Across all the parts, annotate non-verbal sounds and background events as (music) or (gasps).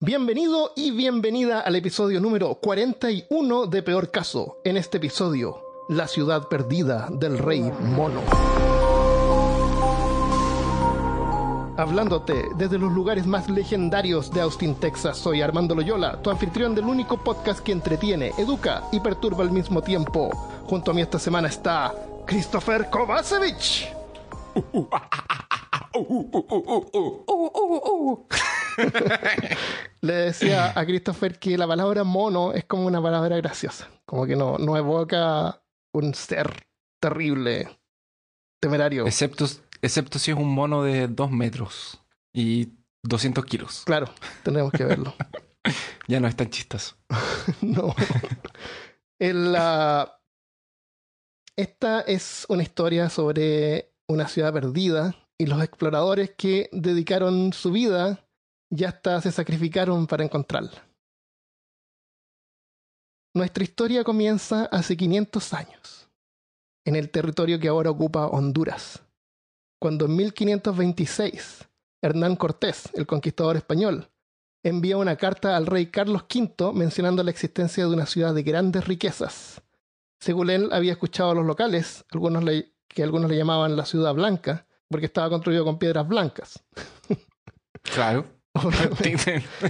Bienvenido y bienvenida al episodio número 41 de Peor Caso. En este episodio, la ciudad perdida del rey mono. Hablándote desde los lugares más legendarios de Austin, Texas, soy Armando Loyola, tu anfitrión del único podcast que entretiene, educa y perturba al mismo tiempo. Junto a mí esta semana está Christopher Kovacevic. (laughs) Le decía a Christopher que la palabra mono es como una palabra graciosa, como que no, no evoca un ser terrible, temerario. Excepto, excepto si es un mono de 2 metros y 200 kilos. Claro, tenemos que verlo. (laughs) ya no es tan chistoso. (laughs) no. El, uh, esta es una historia sobre una ciudad perdida y los exploradores que dedicaron su vida ya hasta se sacrificaron para encontrarla. Nuestra historia comienza hace 500 años, en el territorio que ahora ocupa Honduras, cuando en 1526 Hernán Cortés, el conquistador español, envía una carta al rey Carlos V mencionando la existencia de una ciudad de grandes riquezas. Según él, había escuchado a los locales, algunos que algunos le llamaban la ciudad blanca, porque estaba construido con piedras blancas. Claro. (laughs)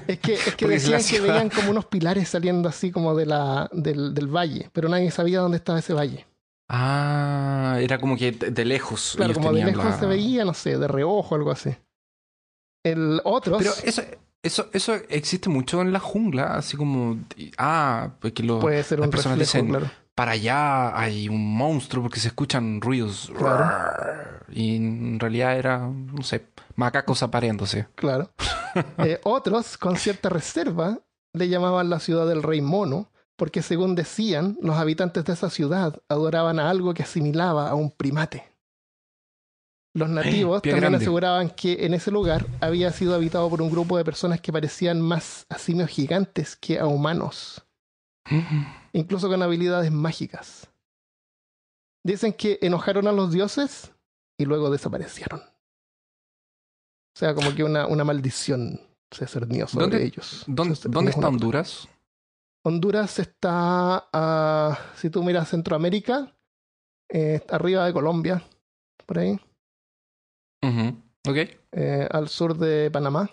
es que, es que decían que veían como unos pilares saliendo así como de la, del, del, valle, pero nadie sabía dónde estaba ese valle. Ah, era como que de lejos. Claro, como de lejos la... se veía, no sé, de reojo, algo así. El otros. Pero eso, eso, eso existe mucho en la jungla, así como. Ah, porque lo, Puede ser un reflejo, dicen. claro. Para allá hay un monstruo porque se escuchan ruidos. Claro. Y en realidad era, no sé, macacos apareándose. Claro. (laughs) eh, otros, con cierta reserva, le llamaban la ciudad del rey mono, porque según decían, los habitantes de esa ciudad adoraban a algo que asimilaba a un primate. Los nativos Pie también grande. aseguraban que en ese lugar había sido habitado por un grupo de personas que parecían más a simios gigantes que a humanos, incluso con habilidades mágicas. Dicen que enojaron a los dioses y luego desaparecieron. O sea, como que una, una maldición se cernió sobre ¿Dónde- ellos. ¿Dónde, Se- ¿dónde es está Honduras? Honduras está, ah, si tú miras Centroamérica, eh, está arriba de Colombia, por ahí, eh, al sur de Panamá.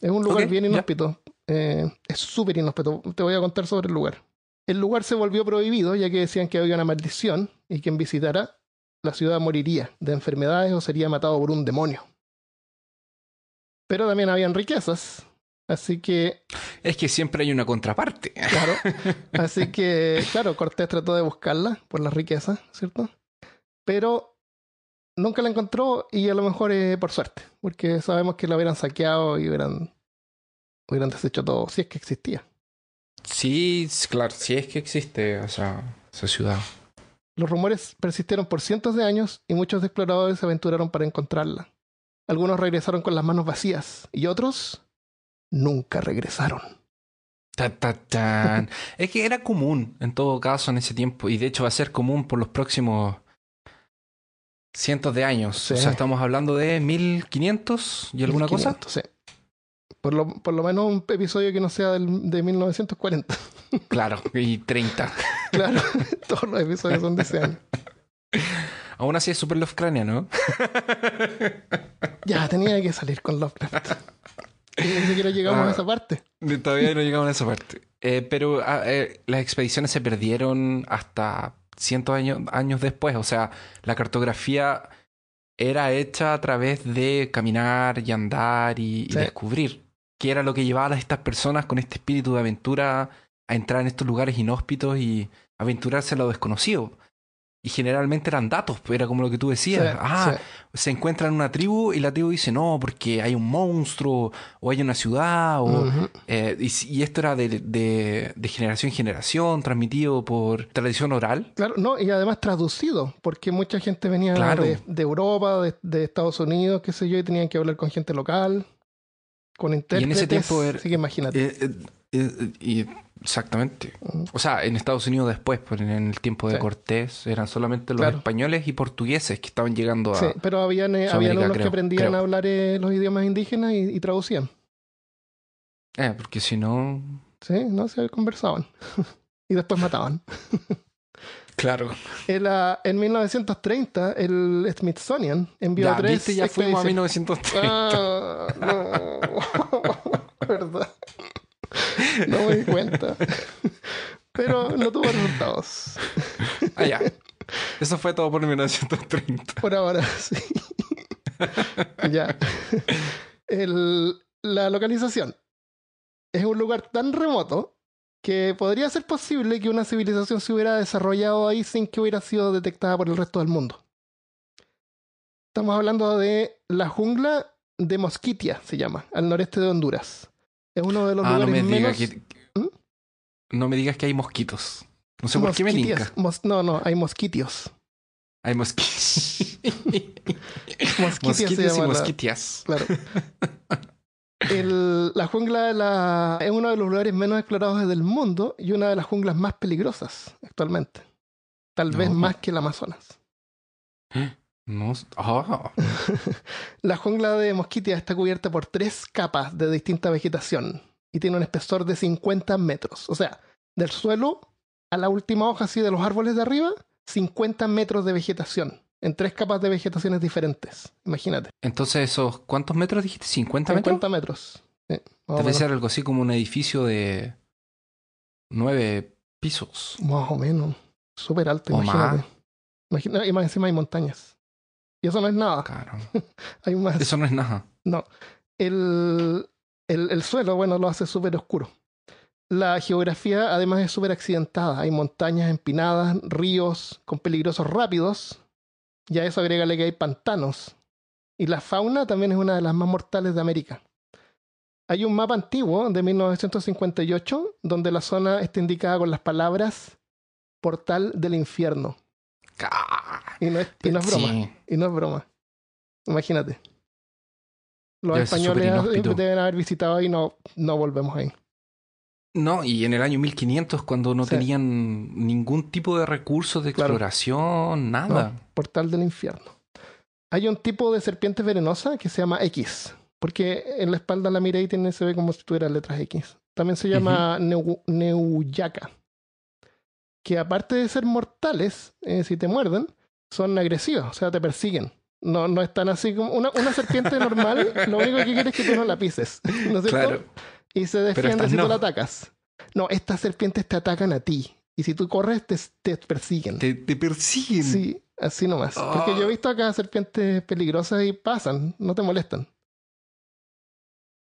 Es un lugar bien inhóspito. Eh, es súper inhóspito. Te voy a contar sobre el lugar. El lugar se volvió prohibido ya que decían que había una maldición y quien visitara la ciudad moriría de enfermedades o sería matado por un demonio. Pero también habían riquezas, así que Es que siempre hay una contraparte. Claro. (laughs) Así que, claro, Cortés trató de buscarla por las riquezas, ¿cierto? Pero nunca la encontró y a lo mejor es por suerte, porque sabemos que la hubieran saqueado y hubieran, hubieran deshecho todo, si es que existía. Sí, claro, sí es que existe esa, esa ciudad. Los rumores persistieron por cientos de años y muchos exploradores se aventuraron para encontrarla. Algunos regresaron con las manos vacías y otros nunca regresaron. Ta, ta, tan. (laughs) es que era común en todo caso en ese tiempo y de hecho va a ser común por los próximos cientos de años. Sí. O sea, estamos hablando de 1500 y alguna cosa. 1500, Sí. Por lo, por lo menos un episodio que no sea del, de 1940. (laughs) Claro, y 30. Claro, (laughs) todos los episodios son de ese año. Aún así es super Lovecraniano, ¿no? Ya, tenía que salir con Lovecraft. Ni siquiera llegamos Ah. a esa parte. Todavía no llegamos a esa parte. Eh, pero ah, eh, las expediciones se perdieron hasta cientos de años, años después. O sea, la cartografía era hecha a través de caminar y andar y, descubrir qué era lo que llevaba a estas personas con este espíritu de aventura a entrar en estos lugares inhóspitos y aventurarse a lo desconocido. Y generalmente eran datos, pues, era como lo que tú decías. Sí, ah, sí. se encuentran una tribu y la tribu dice no, porque hay un monstruo o hay una ciudad o, eh, y, y esto era de, de- de generación en generación, transmitido por tradición oral. Claro, no, y además traducido, porque mucha gente venía Claro. de, de Europa, de, Estados Unidos, qué sé yo, y tenían que hablar con gente local, con intérpretes. tiempo era- Así que imagínate. Eh, eh, y exactamente. O sea, en Estados Unidos después, pues, en el tiempo de Sí. Cortés, eran solamente los Claro. españoles y portugueses que estaban llegando a... Sí, pero habían, eh, habían unos que aprendían creo. a hablar eh, los idiomas indígenas y, y traducían. Eh, porque si no. Sí, no se conversaban. (laughs) y después mataban. (laughs) Claro. En, la- en 1930, el Smithsonian envió Ya, tres viste, ya fuimos a expediciones. 1930. Ah, no. (laughs) ¿Verdad? (laughs) No me di cuenta. Pero no tuvo resultados. Ah, ya. Eso fue todo por 1930. Por ahora, sí. ya. El- la localización es un lugar tan remoto que podría ser posible que una civilización se hubiera desarrollado ahí sin que hubiera sido detectada por el resto del mundo. Estamos hablando de la jungla de Mosquitia, se llama, al noreste de Honduras. Es uno de los Ah, no lugares me menos... digas que. ¿Mm? No me digas que hay mosquitos. No sé por qué me Mosquitias. linka. Mos- No, no, hay mosquitios. Hay mosquitos. (laughs) Mosquitia se Mosquitos y llama la- mosquitias. Claro. El- la jungla la, es uno de los lugares menos explorados del mundo y una de las junglas más peligrosas actualmente. Tal vez No. más que el Amazonas. No. Ah, (laughs) La jungla de Mosquitia está cubierta por tres capas de distinta vegetación y tiene un espesor de 50 metros. O sea, del suelo a la última hoja así de los árboles de arriba, 50 metros de vegetación en tres capas de vegetaciones diferentes. Imagínate. Entonces, esos, ¿cuántos metros dijiste? ¿50 metros? 50 metros. Sí, más o Debe ser algo así como un edificio de nueve pisos. Más o menos. Súper alto, O imagínate. más. Imagina- y más encima hay montañas. Y eso no es nada. Claro. (laughs) Hay más. Eso no es nada. No. El, el, el suelo, bueno, lo hace súper oscuro. La geografía, además, es súper accidentada. Hay montañas empinadas, ríos con peligrosos rápidos. Y a eso agrégale que hay pantanos. Y la fauna también es una de las más mortales de América. Hay un mapa antiguo de 1958 donde la zona está indicada con las palabras Portal del Infierno. Y no es, y no es broma. sí. Y no es broma. Imagínate. Los Debe españoles deben haber visitado y no, no volvemos ahí. No, y en el año 1500, cuando no Sí. tenían ningún tipo de recursos de Claro. exploración, nada. No, portal del infierno. Hay un tipo de serpiente venenosa que se llama X. Porque en la espalda la mira y tiene, se ve como si tuviera letras X. También se llama Neu- Neuyaca. Que aparte de ser mortales, eh, si te muerden, son agresivas, o sea, te persiguen. No, no están así como. Una, una serpiente (laughs) normal, lo único que quiere es que tú no la pises. ¿No es cierto? Claro. Y se defiende si no. tú la atacas. No, estas serpientes te atacan a ti. Y si tú corres, te, te persiguen. Te, te persiguen. Sí, así nomás. Porque yo he visto acá serpientes peligrosas y pasan, no te molestan.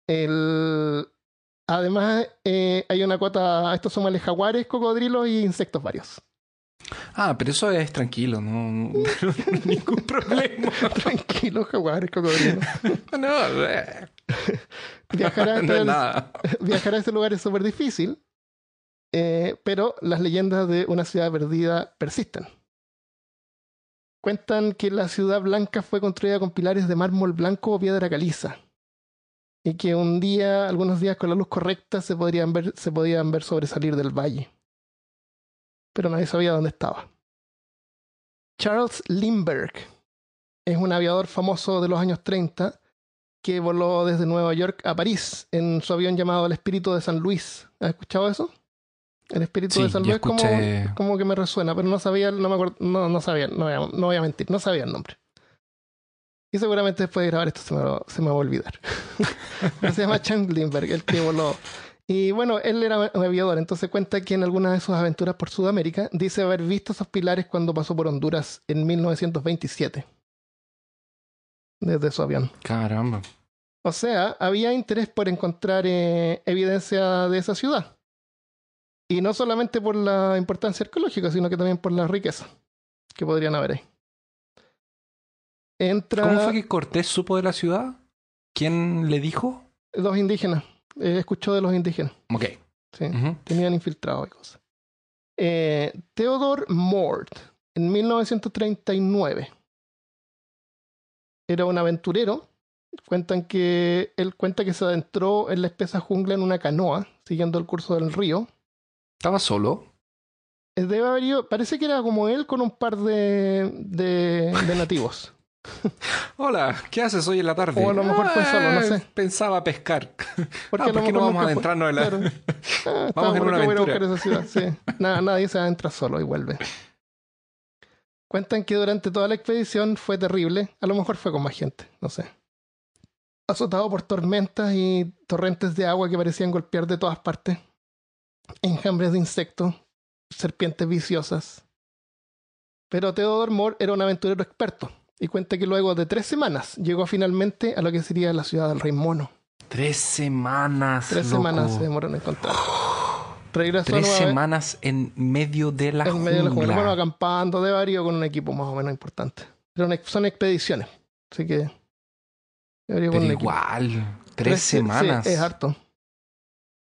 El... Además, eh, hay una cuota, estos son males jaguares, cocodrilos y insectos varios. Ah, pero eso es tranquilo, no, no- ningún (laughs) problema. Tranquilos, jaguares, cocodrilos. (laughs) No, eh, Viajar a, (laughs) no es este, nada. viajar a este lugar es súper difícil, eh, pero las leyendas de una ciudad perdida persisten. Cuentan que la ciudad blanca fue construida con pilares de mármol blanco o piedra caliza. Y que un día, algunos días con la luz correcta, se, podrían ver, se podían ver sobresalir del valle. Pero nadie sabía dónde estaba. Charles Lindbergh es un aviador famoso de los años 30 que voló desde Nueva York a París en su avión llamado el Espíritu de San Luis. ¿Has escuchado eso? El Espíritu Sí, de San Luis como, escuché- como que me resuena, pero no sabía, no me acuerdo, no, no sabía, no voy, a, no voy a mentir, no sabía el nombre. Y seguramente después de grabar esto se me, va- se me va a olvidar. (laughs) Pero se llama Charles Lindbergh, el que voló. Y bueno, él era un aviador, entonces cuenta que en alguna de sus aventuras por Sudamérica dice haber visto esos pilares cuando pasó por Honduras en 1927. Desde su avión. Caramba. O sea, había interés por encontrar eh, evidencia de esa ciudad. Y no solamente por la importancia arqueológica, sino que también por la riqueza que podrían haber ahí. Entra ¿Cómo fue que Cortés supo de la ciudad? ¿Quién le dijo? los indígenas. Eh, escuchó de los indígenas. Ok. Sí. Ujú. tenían infiltrados y cosas. Eh, Theodore Mort, en 1939, era un aventurero. Cuentan que él cuenta que se adentró en la espesa jungla en una canoa, siguiendo el curso del río. Estaba solo. Eh, Debe haber ido- parece que era como él con un par de, de, de nativos. (laughs) (laughs) Hola, ¿qué haces hoy en la tarde? O a lo mejor fue solo, no sé. Pensaba pescar. (laughs) Porque Ah, ¿por qué no vamos a adentrarnos en la... Claro. (laughs) Ah, Vamos en una aventura. buscar esa ciudad, sí. Nada, nadie se adentra solo y vuelve. Cuentan que durante toda la expedición fue terrible. A lo mejor fue con más gente, no sé. Azotado por tormentas y torrentes de agua que parecían golpear de todas partes. Enjambres de insectos, serpientes viciosas. Pero Theodore Moore era un aventurero experto y cuenta que luego de tres semanas llegó finalmente a lo que sería la ciudad del Rey Mono. Tres semanas. Tres loco. semanas se demoró en encontrar. Regresó Tres semanas en medio de la en medio de la jungla. Bueno, acampando de varios con un equipo más o menos importante. Pero son expediciones. Así que. Pero igual, tres semanas. es harto.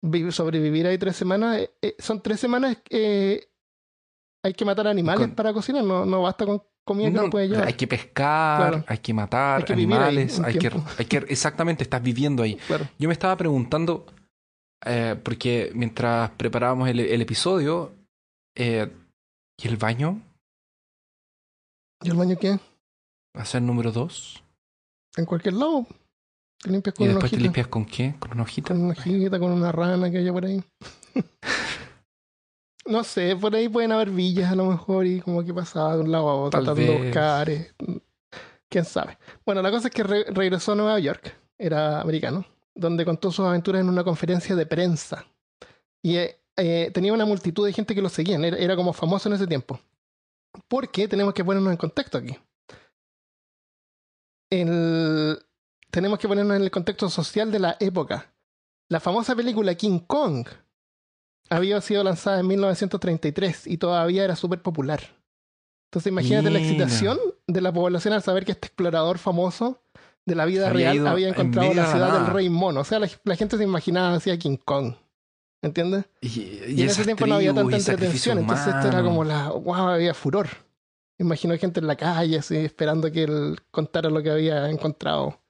Vi- Sobrevivir ahí tres semanas. eh, eh, son tres semanas. eh, hay que matar animales Con- para cocinar. No, no basta con comida que No, no puede llevar. hay que pescar, Claro. hay que matar Hay que animales, hay que, hay que exactamente estás viviendo ahí. Claro. Yo me estaba preguntando eh, porque mientras preparábamos el, el episodio eh, y el baño ¿Y el baño qué? va a ser número dos En cualquier lado. Te limpias y con una después te limpias con qué, con una hojita. Con una hojita, con una rana que haya por ahí. (laughs) no sé, por ahí pueden haber villas a lo mejor y como que pasaba de un lado a otro Tal tratando de buscar. eh, Quién sabe. Bueno, la cosa es que re- regresó a Nueva York, era americano, donde contó sus aventuras en una conferencia de prensa. Y eh, eh, tenía una multitud de gente que lo seguían, era, era como famoso en ese tiempo. Porque tenemos que ponernos en contexto aquí. El, tenemos que ponernos en el contexto social de la época. La famosa película King Kong había sido lanzada en 1933 y todavía era súper popular. Entonces imagínate la excitación de la población al saber que este explorador famoso de la vida Había real había en encontrado medio la ciudad del. Rey Mono. O sea, la, la gente se imaginaba así a King Kong. ¿Entiendes? Y, Y, en ese tiempo no había tanta entretención, entonces esto era como la... ¡Wow! Había furor. Imagino gente en la calle así esperando que él contara lo que había encontrado.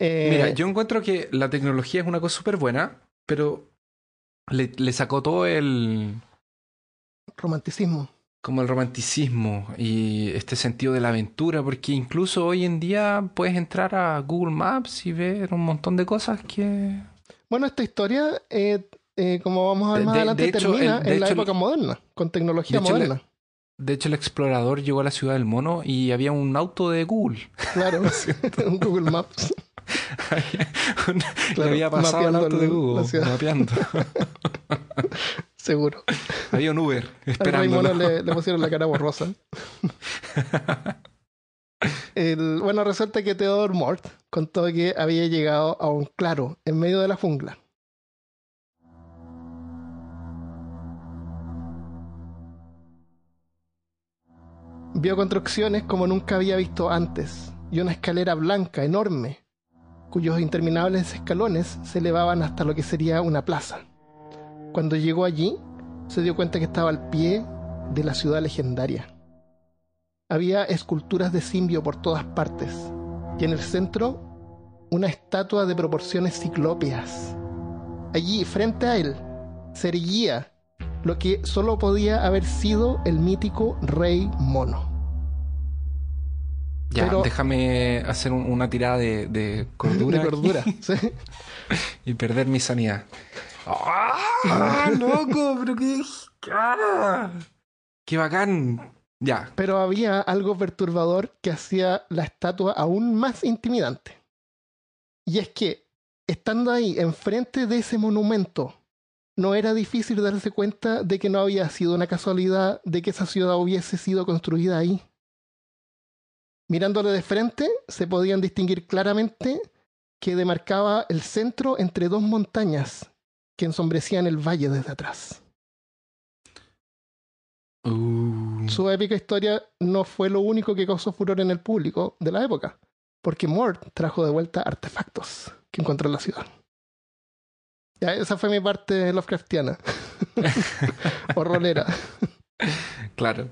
Eh, Mira, yo encuentro que la tecnología es una cosa súper buena, pero le, le sacó todo el Romanticismo. como el romanticismo y este sentido de la aventura, porque incluso hoy en día puedes entrar a Google Maps y ver un montón de cosas que Bueno, esta historia, eh, eh, como vamos a ver De- más de- adelante, de hecho, termina el- en la hecho, el- época moderna, con tecnología hecho, moderna. de hecho el explorador llegó a la ciudad del mono y había un auto de Google. Claro, (laughs) (laughs) un Google Maps. (laughs) Le Claro, había pasado el auto de Google, mapeando. (laughs) Seguro. había un Uber esperando. Le, le pusieron la cara borrosa. El- bueno, resulta que Theodore Mort contó que había llegado a un claro en medio de la jungla. Vio construcciones como nunca había visto antes y una escalera blanca enorme, cuyos interminables escalones se elevaban hasta lo que sería una plaza. Cuando llegó allí, se dio cuenta que estaba al pie de la ciudad legendaria. Había esculturas de simbio por todas partes y en el centro una estatua de proporciones ciclópeas. Allí, frente a él, se erguía lo que solo podía haber sido el mítico Rey Mono. Ya, Pero- déjame hacer un- una tirada de, de cordura, De cordura. ¿sí? (laughs) y perder mi sanidad. ¡Ah, loco! Pero qué... ¡Ah! ¡Qué bacán! Ya, Pero había algo perturbador que hacía la estatua aún más intimidante. Y es que, estando ahí enfrente de ese monumento, no era difícil darse cuenta de que no había sido una casualidad de que esa ciudad hubiese sido construida ahí. Mirándole de frente, se podían distinguir claramente que demarcaba el centro entre dos montañas que ensombrecían el valle desde atrás. Uh, Su épica historia no fue lo único que causó furor en el público de la época, porque Mort trajo de vuelta artefactos que encontró en la ciudad. Ya, esa fue mi parte Lovecraftiana. (laughs) o rolera. claro.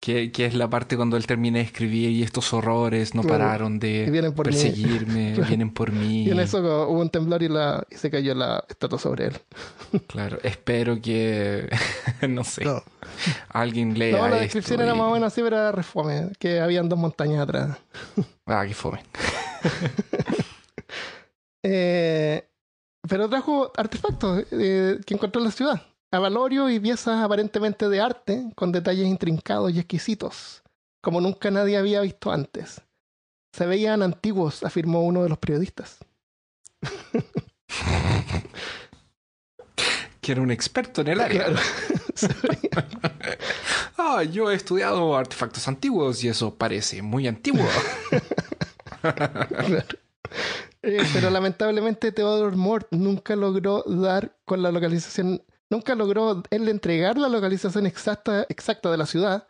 Que, que es la parte cuando él termina de escribir y estos horrores no Claro. pararon de vienen por perseguirme, (laughs) Claro. vienen por mí. Y en eso hubo un temblor y, la, y se cayó la estatua sobre él. (laughs) Claro, espero que, (laughs) no sé, No, alguien lea No, la esto descripción era y- más o menos así, pero era refome, que habían dos montañas atrás. Ah, qué fome. Eh, pero trajo artefactos eh, que encontró en la ciudad. Avalorio y piezas aparentemente de arte, con detalles intrincados y exquisitos, como nunca nadie había visto antes. Se veían antiguos, afirmó uno de los periodistas. (laughs) Que era un experto en el área. Claro. (laughs) Se veían- Ah, yo he estudiado artefactos antiguos y eso parece muy antiguo. (laughs) Claro. Eh, pero lamentablemente Theodore Mort nunca logró dar con la localización, nunca logró él entregar la localización exacta, exacta de la ciudad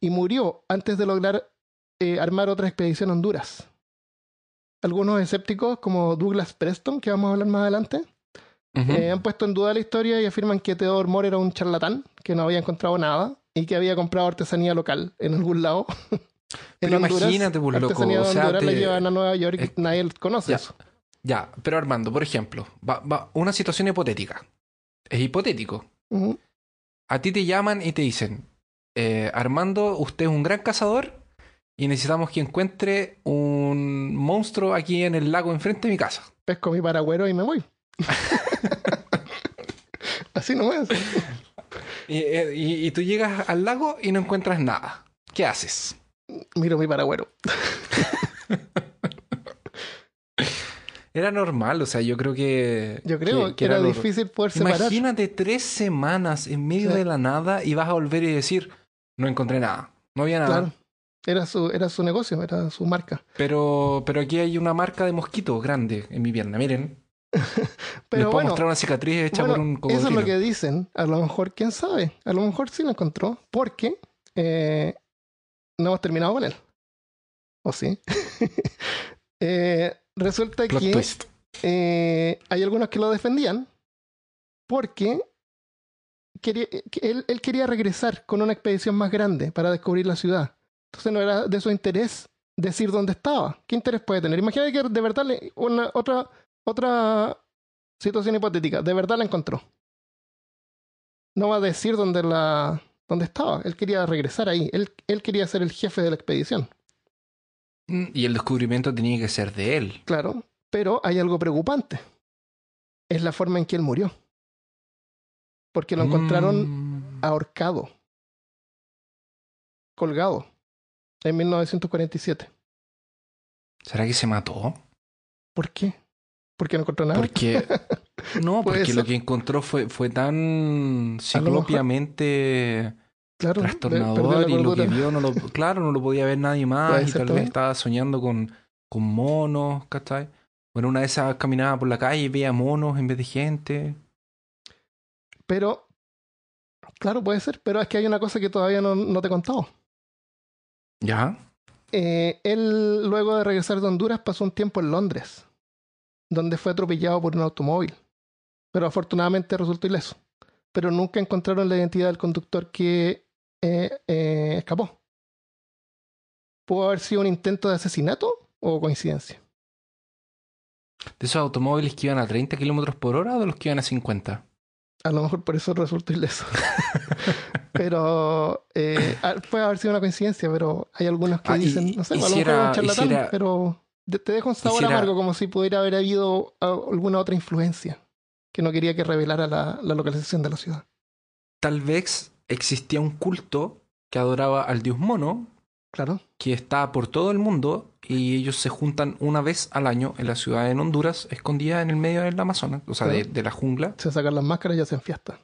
y murió antes de lograr eh, armar otra expedición a Honduras. Algunos escépticos, como Douglas Preston, que vamos a hablar más adelante, eh, han puesto en duda la historia y afirman que Theodore Moore era un charlatán, que no había encontrado nada y que había comprado artesanía local en algún lado. Pero (laughs) imagínate, pues, loco, o sea, Honduras la te- llevan a Nueva York y eh, nadie conoce ya. eso. Ya, pero Armando, por ejemplo, va, va- una situación hipotética. Es hipotético. A ti te llaman y te dicen, eh, Armando, usted es un gran cazador y necesitamos que encuentre un monstruo aquí en el lago enfrente de mi casa. pesco mi paragüero y me voy. (laughs) Así nomás. Y, eh, y- y tú llegas al lago y no encuentras nada. ¿Qué haces? Miro mi paragüero. (laughs) Era normal, o sea, yo creo que... Yo creo que, era, difícil poder separar. Imagínate tres semanas en medio Sí. de la nada y vas a volver y decir, no encontré nada, no había nada. Claro. Era su, era su negocio, era su marca. Pero, pero aquí hay una marca de mosquito grande en mi pierna, miren. (laughs) Les Pero puedo bueno, mostrar una cicatriz hecha bueno, por un eso cocodrilo. es lo que dicen. A lo mejor, quién sabe. A lo mejor sí lo encontró. Porque eh, no hemos terminado con él. ¿O sí? (laughs) Eh, resulta Plot que eh, hay algunos que lo defendían porque quería, que él, él quería regresar con una expedición más grande para descubrir la ciudad. Entonces no era de su interés decir dónde estaba. ¿Qué interés puede tener? Imagínate que de verdad le- una, otra, otra situación hipotética, de verdad la encontró. No va a decir dónde la dónde estaba. Él quería regresar ahí. Él, él quería ser el jefe de la expedición. Mm, Y el descubrimiento tenía que ser de él. Claro, pero hay algo preocupante. Es la forma en que él murió. Porque lo encontraron Mm. ahorcado, colgado, en 1947. ¿Será que se mató? ¿Por qué? Porque no encontró nada. Porque... (laughs) No, porque lo que encontró fue, fue tan ciclopiamente claro, trastornador y lo que vio, no lo, (laughs) claro, no lo podía ver nadie más y tal vez estaba soñando con, con monos, ¿cachai? Bueno, una de esas caminaba por la calle y veía monos en vez de gente. Pero, claro, puede ser, pero es que hay una cosa que todavía no, no te he contado. ¿Ya? Eh, él, luego de regresar de Honduras, pasó un tiempo en Londres, donde fue atropellado por un automóvil. Pero afortunadamente resultó ileso. Pero nunca encontraron la identidad del conductor que eh, eh, escapó. ¿Pudo haber sido un intento de asesinato o coincidencia? ¿De esos automóviles que iban a 30 kilómetros por hora o de los que iban a 50? A lo mejor por eso resultó ileso. (laughs) pero eh, puede haber sido una coincidencia, pero hay algunos que Ah, y- dicen, no sé, a lo hiciera- mejor era un charlatán, hiciera- pero te deja un sabor hiciera- amargo como si pudiera haber habido ah, alguna otra influencia que no quería que revelara la, la localización de la ciudad. Tal vez existía un culto que adoraba al dios mono, Claro, que está por todo el mundo y ellos se juntan una vez al año en la ciudad de Honduras, escondida en el medio del Amazonas, o sea, de, la jungla. se sacan las máscaras y hacen fiesta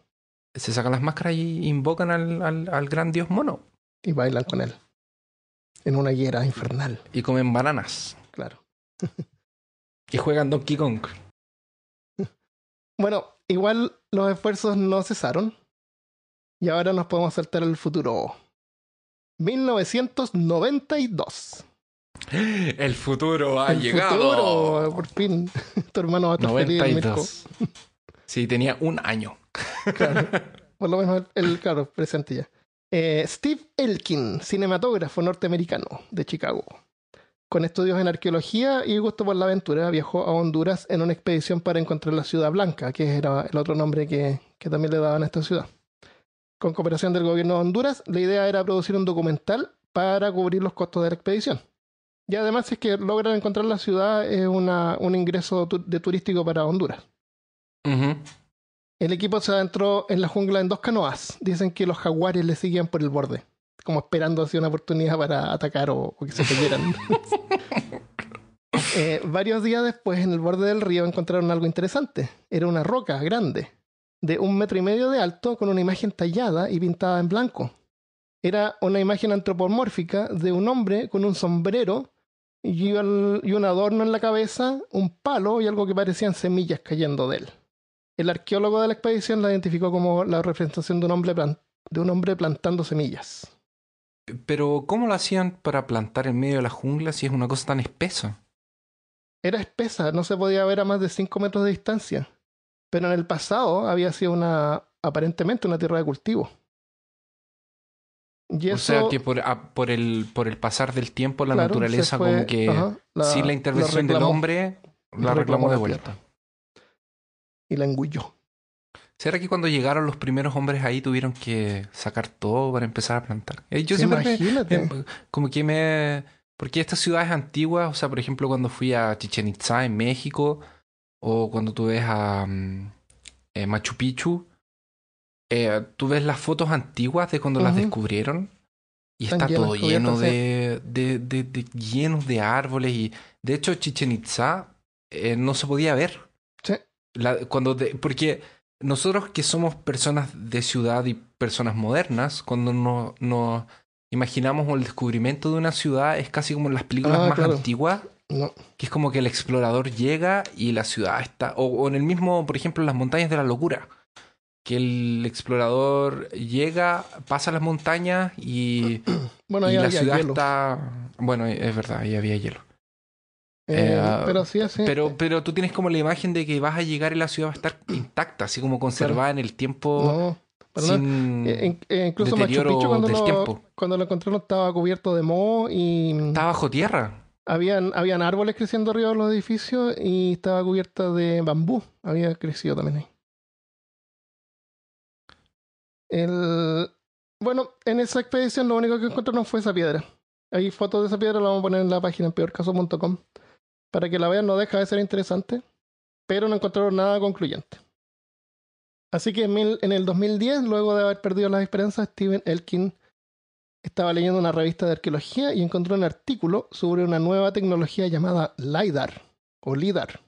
Se sacan las máscaras y invocan al, al- al gran dios mono. y bailan con él en una higuera infernal, Y comen bananas. claro. (laughs) Y juegan Donkey Kong. (laughs) Bueno, igual los esfuerzos no cesaron y ahora nos podemos saltar al futuro. 1992. El futuro ha El futuro, por fin. (laughs) tu hermano va a estar feliz, Mirko. 92. Sí, tenía un año. Claro. (laughs) Por lo menos el, el, claro, presente ya. Eh, Steve Elkin, cinematógrafo norteamericano de Chicago. Con estudios en arqueología y gusto por la aventura, viajó a Honduras en una expedición para encontrar la Ciudad Blanca, que era el otro nombre que, que también le daban a esta ciudad. Con cooperación del gobierno de Honduras, la idea era producir un documental para cubrir los costos de la expedición. Y además, si es que logran encontrar la ciudad, es una, un ingreso tu- de turístico para Honduras. El equipo se adentró en la jungla en dos canoas. Dicen que los jaguares le seguían por el borde, como esperando así una oportunidad para atacar o, o que se cayeran. (laughs) Eh, varios días después, en el borde del río, encontraron algo interesante. Era una roca grande, de un metro y medio de alto, con una imagen tallada y pintada en blanco. Era una imagen antropomórfica de un hombre con un sombrero y, el- y un adorno en la cabeza, un palo y algo que parecían semillas cayendo de él. El arqueólogo de la expedición la identificó como la representación de un hombre, de un hombre plantando semillas. Pero, ¿cómo lo hacían para plantar en medio de la jungla si es una cosa tan espesa? Era espesa, no se podía ver a más de 5 metros de distancia. Pero en el pasado había sido una, aparentemente una tierra de cultivo. Y O sea, que por, a- por, el, por el pasar del tiempo, la claro, naturaleza fue- como que ajá, la- sin la intervención del reclamó hombre la reclamó de vuelta. Y la engulló. ¿Será que cuando llegaron los primeros hombres ahí tuvieron que sacar todo para empezar a plantar? Eh, Yo siempre Imagínate. me- como que me... Porque estas ciudades antiguas, o sea, por ejemplo, cuando fui a Chichen Itza en México, o cuando tú ves a mm, eh, Machu Picchu, eh, tú ves las fotos antiguas de cuando las descubrieron y Están está todo lleno de, de, de- de- llenos de árboles y de hecho Chichen Itza eh, no se podía ver. Sí. La- cuando porque nosotros que somos personas de ciudad y personas modernas, cuando nos nos imaginamos el descubrimiento de una ciudad, es casi como en las películas Ah, más claro. antiguas, No, que es como que el explorador llega y la ciudad está, o, o en el mismo, por ejemplo, en las montañas de la locura, que el explorador llega, pasa las montañas y, (clears throat) bueno, y la había ciudad hielo. está, bueno, es verdad, ahí había hielo. Eh, eh, pero sí. Pero, pero tú tienes como la imagen de que vas a llegar y la ciudad va a estar intacta, así como conservada en el tiempo no, sin... Eh, in- eh, incluso Machu Picchu cuando del lo, tiempo. cuando lo encontraron estaba cubierto de moho y Está bajo tierra. Habían, habían árboles creciendo arriba de los edificios y estaba cubierta de bambú. Había crecido también ahí. El, bueno, en esa expedición lo único que encontraron fue esa piedra. Hay fotos de esa piedra, la vamos a poner en la página en peorcaso.com para que la vean, no deja de ser interesante, pero no encontraron nada concluyente. Así que en, el 2010, luego de haber perdido las esperanzas, Steven Elkin estaba leyendo una revista de arqueología y encontró un artículo sobre una nueva tecnología llamada LIDAR o LIDAR,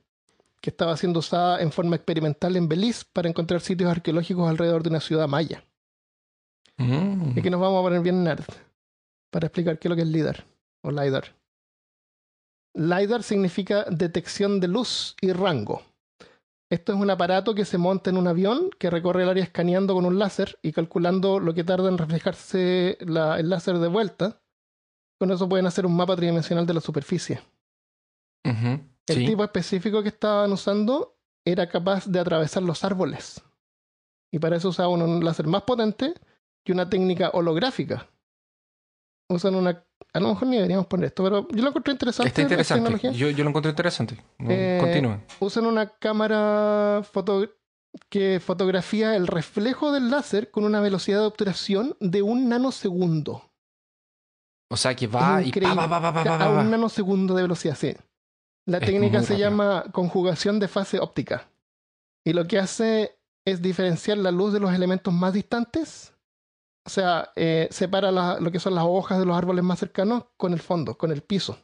que estaba siendo usada en forma experimental en Belice para encontrar sitios arqueológicos alrededor de una ciudad maya. Mm. Y aquí nos vamos a poner bien nerd para explicar qué es lo que es LIDAR o LIDAR. LIDAR significa detección de luz y rango. Esto es un aparato que se monta en un avión que recorre el área escaneando con un láser y calculando lo que tarda en reflejarse la- el láser de vuelta. Con eso pueden hacer un mapa tridimensional de la superficie. El Sí. tipo específico que estaban usando era capaz de atravesar los árboles. Y para eso usaban un láser más potente y una técnica holográfica. Usan una. A lo mejor ni deberíamos poner esto, pero yo lo encontré interesante. Está la interesante. Yo, yo lo encontré interesante. Eh. Usan una cámara foto que fotografía el reflejo del láser con una velocidad de obturación de un nanosegundo. O sea que va y increíble. pa, pa, pa, pa, pa, a un nanosegundo de velocidad, sí. La Es técnica se rápido. llama conjugación de fase óptica. Y lo que hace es diferenciar la luz de los elementos más distantes. O sea, eh, separa la- lo que son las hojas de los árboles más cercanos con el fondo, con el piso.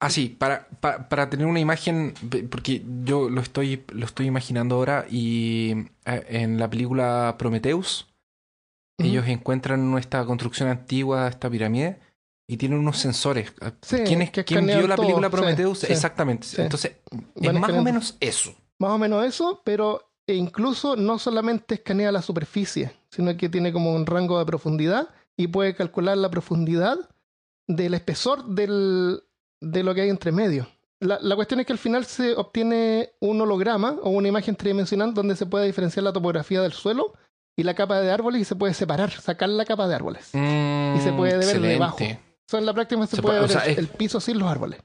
Ah, sí, para, pa- para tener una imagen, porque yo lo estoy, lo estoy imaginando ahora y eh, en la película Prometheus, ellos encuentran esta construcción antigua, esta pirámide, y tienen unos sensores. Sí, ¿Quién, es, que ¿quién vio la película Prometheus? sí, Exactamente. sí. Entonces, es más o menos eso. Más o menos eso, pero e incluso no solamente escanea la superficie, sino que tiene como un rango de profundidad y puede calcular la profundidad del espesor del, de lo que hay entre medio. La, la cuestión es que al final se obtiene un holograma o una imagen tridimensional donde se puede diferenciar la topografía del suelo y la capa de árboles y se puede separar, sacar la capa de árboles. y se puede ver debajo. O sea, en la práctica se, puede ver el, piso sin los árboles.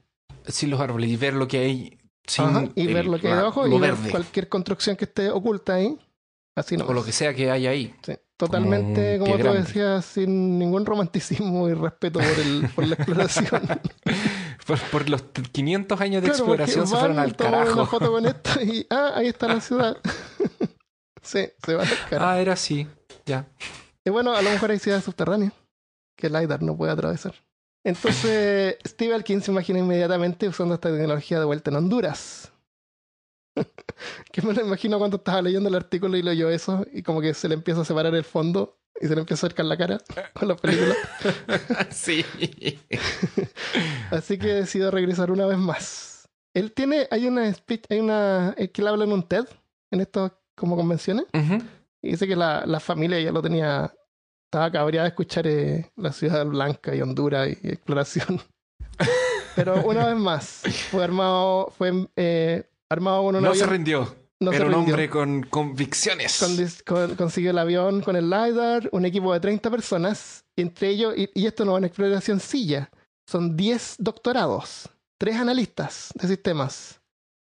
Sin los árboles y ver lo que hay. Sin y ver lo que hay debajo y ver cualquier construcción que esté oculta ahí. Así no. O lo que sea que hay ahí. Totalmente, como, tú decías, sin ningún romanticismo y respeto por, el, por la exploración. (laughs) por, los 500 años de exploración se fueron al carajo. una foto con esto y, (laughs) ah, ahí está la ciudad. (laughs) sí, se va al carajo. Ah, era así, ya. Y bueno, a lo mejor hay ciudades subterráneas que el LiDAR no puede atravesar. Entonces, Steve Alkin se imagina inmediatamente usando esta tecnología de vuelta en Honduras. (laughs) que me lo imagino cuando estaba leyendo el artículo y leyó eso y como que se le empieza a separar el fondo y se le empieza a acercar la cara con la película. (laughs) sí. (laughs) Así que decidió regresar una vez más. Él tiene, hay una speech, hay una, que le habla en un TED, en estas como convenciones, y dice que la, la familia ya lo tenía estaba cabreada de escuchar eh, la ciudad blanca y Honduras y, exploración. (laughs) Pero una vez más, fue armado, fue eh, armado con un No se rindió. No Era un hombre con convicciones. consiguió el avión con el LiDAR, un equipo de 30 personas, entre ellos, y, y esto no es una exploración silla, son 10 doctorados, 3 analistas de sistemas,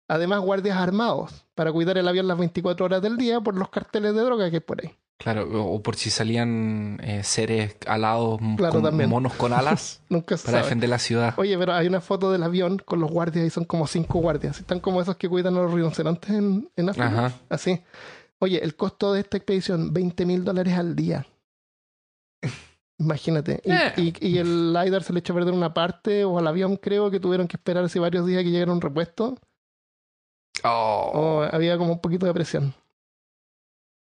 además guardias armados para cuidar el avión las 24 horas del día por los carteles de droga que hay por ahí. Claro, o por si salían eh, seres alados con monos con alas (laughs) Nunca para defender la ciudad. Oye, pero hay una foto del avión con los guardias y son como cinco guardias. Están como esos que cuidan a los rinocerontes en, en África. Así. Oye, el costo de esta expedición, 20 mil dólares al día. (laughs) Imagínate. Eh. Y, el LiDAR se le echó a perder una parte, o al avión creo que tuvieron que esperar así varios días que llegara un repuesto. Oh. O había como un poquito de presión.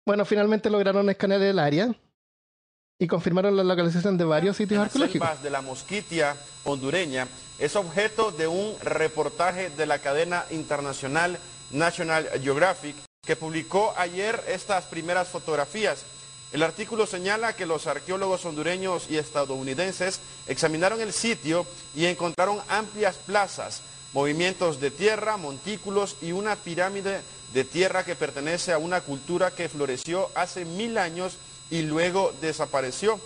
Bueno, finalmente lograron escanear el área y confirmaron la localización de varios sitios arqueológicos. de la Mosquitia hondureña es objeto de un reportaje de la cadena internacional National Geographic que publicó ayer estas primeras fotografías. El artículo señala que los arqueólogos hondureños y estadounidenses examinaron el sitio y encontraron amplias plazas, movimientos de tierra, montículos y una pirámide de tierra que pertenece a una cultura que floreció hace mil años y luego desapareció.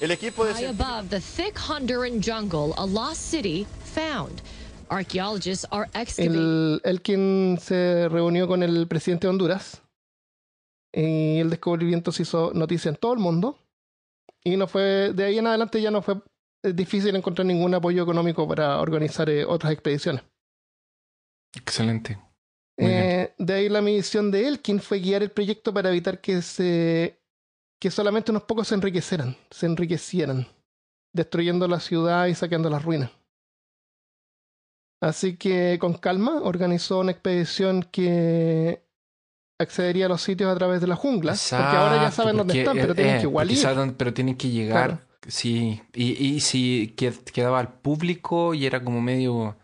El equipo de... above the thick Honduran jungle, a lost city found. Archaeologists are el, el quien se reunió con el presidente de Honduras y el descubrimiento se hizo noticia en todo el mundo y no fue de ahí en adelante ya no fue difícil encontrar ningún apoyo económico para organizar eh, otras expediciones. Excelente. Eh, de ahí la misión de Elkin fue guiar el proyecto para evitar que se que solamente unos pocos se enriquecieran, se enriquecieran, destruyendo la ciudad y saqueando las ruinas. Así que con calma organizó una expedición que accedería a los sitios a través de la jungla, porque ahora ya saben dónde están, pero tienen eh, que igual ir. pero tienen que llegar, sí, y, y si quedaba al público y era como medio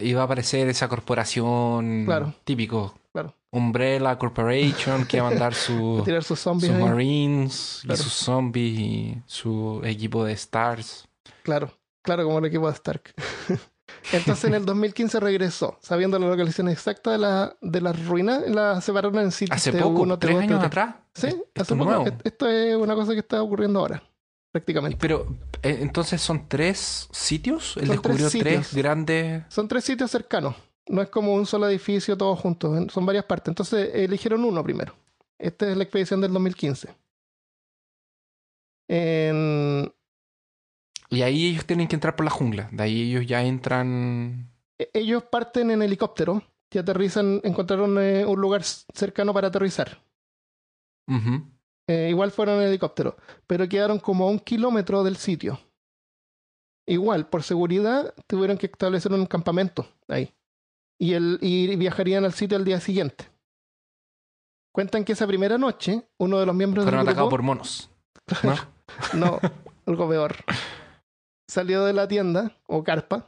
iba a aparecer esa corporación típico. Claro. Umbrella Corporation que iba a mandar su, (laughs) sus, Marines y sus zombies y su equipo de Stars. Claro, claro, como el equipo de Stark. (laughs) Entonces en el 2015 regresó, sabiendo la localización exacta de la, de las ruinas, la separaron en sitios. ¿Hace poco? ¿Tres años atrás? Sí, hace poco. Esto es una cosa que está ocurriendo ahora prácticamente. Pero eh, entonces son tres sitios. Él descubrió tres, grandes. Son tres sitios cercanos. No es como un solo edificio todos juntos. Son varias partes. Entonces eligieron uno primero. Esta es la expedición del 2015. Y ahí ellos tienen que entrar por la jungla. De ahí ellos ya entran. E, ellos parten en helicóptero y aterrizan. Encontraron eh, un lugar cercano para aterrizar. Eh, igual fueron en helicóptero, pero quedaron como a un kilómetro del sitio. Igual, por seguridad, tuvieron que establecer un campamento ahí. Y, el, y viajarían al sitio al día siguiente. Cuentan que esa primera noche, uno de los miembros Fueron atacados por monos. (laughs) ¿No? no, algo peor. Salió de la tienda, o carpa,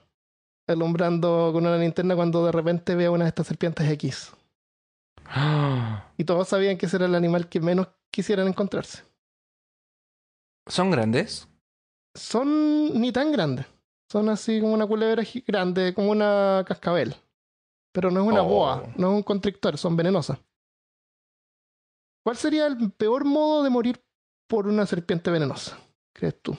alumbrando con una linterna cuando de repente ve a una de estas serpientes X. (gasps) y todos sabían que ese era el animal que menos quisieran encontrarse. ¿Son grandes? Son ni tan grandes. Son así como una culebra grande, como una cascabel. Pero no es una boa, oh. no es un constrictor, son venenosas. ¿Cuál sería el peor modo de morir por una serpiente venenosa? ¿Crees tú?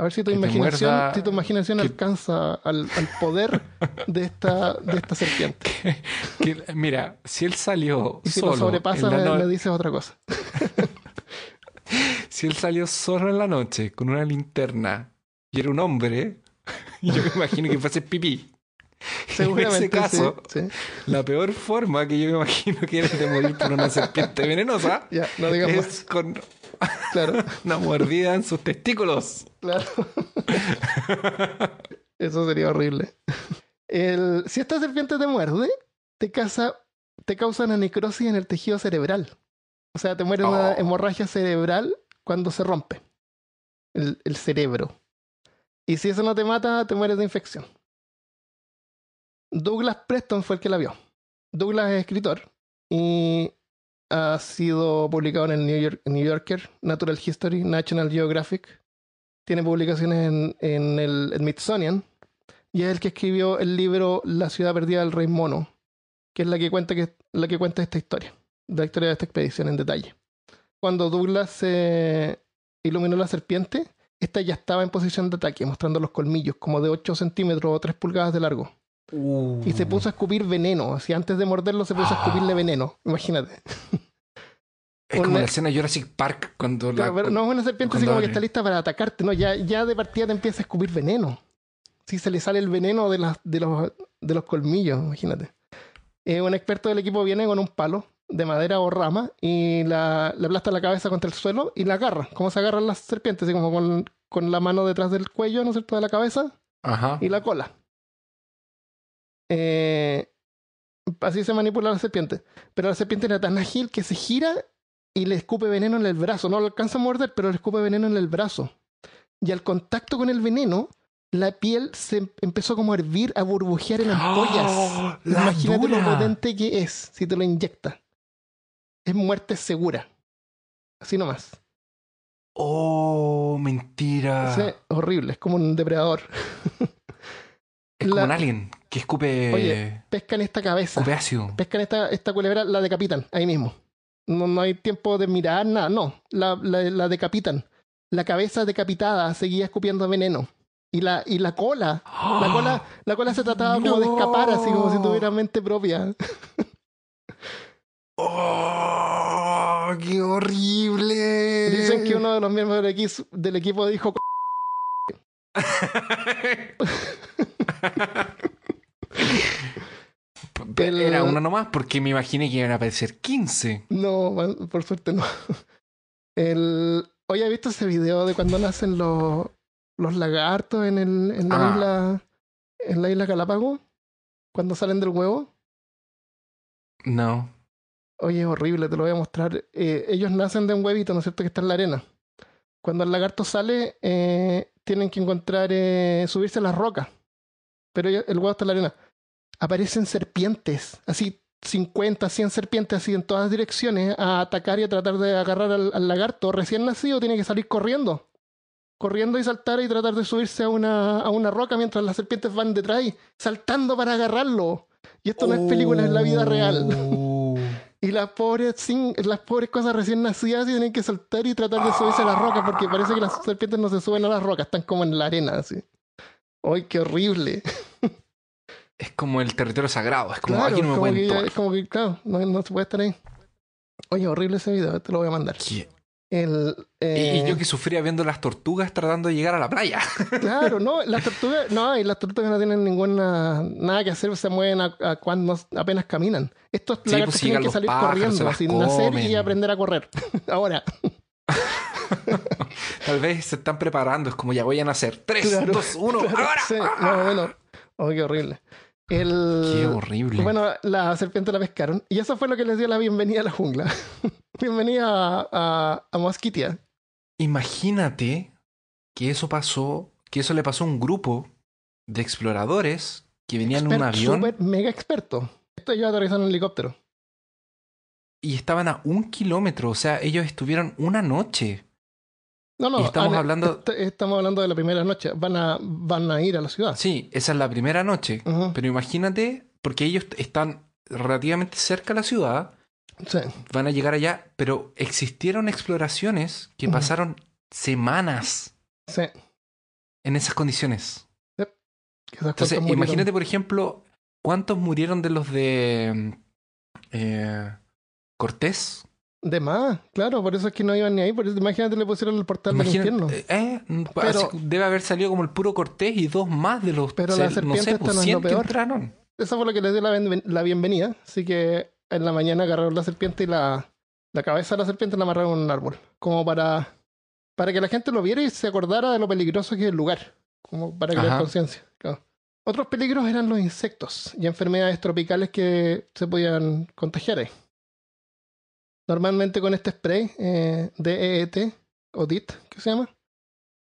A ver si tu imaginación, muerda- si tu imaginación que- alcanza al, al poder de esta, de esta serpiente. (laughs) Que- mira, si él salió Y si solo lo sobrepasa, me, no- me dices otra cosa. (laughs) si él salió solo en la noche con una linterna y era un hombre, (laughs) yo me imagino que fuese pipí. Seguramente. en ese caso, sí, sí. la peor forma que yo me imagino que eres de morir por una serpiente venenosa Ya, no es con (laughs) Claro, una mordida en sus testículos. claro. (laughs) Eso sería horrible. El- si esta serpiente te muerde, te, causa, te causa una necrosis en el tejido cerebral. O sea, te muere una Oh. hemorragia cerebral cuando se rompe el, el cerebro. Y si eso no te mata, te mueres de infección. Douglas Preston fue el que la vio. Douglas es escritor y ha sido publicado en el New, York- New Yorker, Natural History, National Geographic. Tiene publicaciones en, el Smithsonian y es el que escribió el libro La ciudad perdida del rey mono, que es la que cuenta, que, la que cuenta esta historia, la historia de esta expedición en detalle. Cuando Douglas iluminó la serpiente, esta ya estaba en posición de ataque, mostrando los colmillos como de 8 centímetros o 3 pulgadas de largo. Y se puso a escupir veneno. Así antes de morderlo se puso a escupirle veneno. Imagínate. Es como Una- la escena de Jurassic Park cuando la... Claro, pero no es una serpiente así como que está lista para atacarte. No, ya, ya de partida te empieza a escupir veneno. Si se le sale el veneno de, las, de, los, de los colmillos, imagínate. Eh, un experto del equipo viene con un palo de madera o rama y la, le aplasta la cabeza contra el suelo y la agarra. Como se agarran las serpientes, así como con, con la mano detrás del cuello, ¿no es cierto?, de la cabeza Ajá. y la cola. Eh, así se manipula la serpiente. Pero la serpiente era tan ágil que se gira y le escupe veneno en el brazo. No lo alcanza a morder, pero le escupe veneno en el brazo. Y al contacto con el veneno, la piel se em- empezó como a hervir, a burbujear en ampollas. ¡Oh! (gasps) ¡La Imagínate lo dura! potente que es si te lo inyecta. Es muerte segura. Así nomás. Oh, mentira. Sí, horrible, es como un depredador. (laughs) es como la- un alien que escupe, Oye, Pescan esta cabeza. escupe ácido. pescan esta, esta culebra, la decapitan ahí mismo. No, no hay tiempo de mirar nada, no. La, la, la decapitan. La cabeza decapitada seguía escupiendo veneno. Y la, y la cola, la (gasps) cola, la cola se trataba como de escapar, así como si tuviera mente propia. (laughs) ¡Oh! ¡Qué horrible! Dicen que uno de los miembros del equipo dijo (laughs) (laughs) El- Era uno nomás porque me imaginé que iban a aparecer 15. No, por suerte no. El... Oye, ¿has visto ese video de cuando nacen los, los lagartos en, el, en, la Ah. isla, en la isla Galápagos? Cuando salen del huevo. No. Oye, es horrible, te lo voy a mostrar. Eh, ellos nacen de un huevito, ¿no es cierto? Que está en la arena. Cuando el lagarto sale, eh, tienen que encontrar, eh, subirse a las rocas. Pero el huevo está en la arena. Aparecen serpientes, así 50, 100 serpientes, así en todas direcciones, a atacar y a tratar de agarrar al, al lagarto recién nacido. Tiene que salir corriendo. Corriendo y saltar y tratar de subirse a una, a una roca mientras las serpientes van detrás y saltando para agarrarlo. Y esto no es película, es la vida real. Oh. (laughs) Y las pobres, sin, las pobres cosas recién nacidas tienen que saltar y tratar de subirse a las rocas porque parece que las serpientes no se suben a las rocas, están como en la arena así. ¡Ay, qué horrible! (laughs) Es como el territorio sagrado. Es como Claro, aquí no me pueden es como que, claro, no, no se puede estar ahí. Oye, horrible ese video, te lo voy a mandar. ¿Qué? El, Y- eh, Y yo que sufría viendo las tortugas tratando de llegar a la playa. (laughs) Claro, no, las tortugas, no, y las tortugas no tienen ninguna, nada que hacer, se mueven a, a cuando apenas caminan. Estos Sí, pues, tienen que salir pájaros, corriendo, sin nacer y aprender a correr. (laughs) Ahora. (laughs) Tal vez se están preparando. Es como ya voy a nacer. 3, Claro, 2, 1, Claro, ahora. sí, más o menos. Oh, qué horrible. El... Qué horrible. Bueno, la serpiente la pescaron y eso fue lo que les dio la bienvenida a la jungla. (laughs) bienvenida a, a, a Mosquitia. Imagínate que eso pasó, que eso le pasó a un grupo de exploradores que venían en un avión Súper mega experto. Esto ellos aterrizaron en helicóptero. y estaban a un kilómetro. O sea, ellos estuvieron una noche. No, no, Y estamos hablando- est- estamos hablando de la primera noche. Van a, van a ir a la ciudad. Sí, esa es la primera noche. Pero imagínate, porque ellos están relativamente cerca de la ciudad Sí. van a llegar allá, pero existieron exploraciones que pasaron semanas Sí. en esas condiciones. Entonces, imagínate, por ejemplo, cuántos murieron de los de eh, Cortés. De más, claro, por eso es que no iban ni ahí. Por eso, imagínate, le pusieron el portal del infierno. eh, eh, Pero- así debe haber salido como el puro Cortés y dos más de los Pero la no serpiente sé, esta pues, no es 100 lo que peor. entraron. Esa fue lo que les dio la, ben- la bienvenida. Así que en la mañana agarraron la serpiente y la, la cabeza de la serpiente la amarraron en un árbol. Como para, para que la gente lo viera y se acordara de lo peligroso que es el lugar. Como para crear conciencia. claro. Otros peligros eran los insectos y enfermedades tropicales que se podían contagiar ahí. Normalmente con este spray, eh, DEET o DIT, que se llama,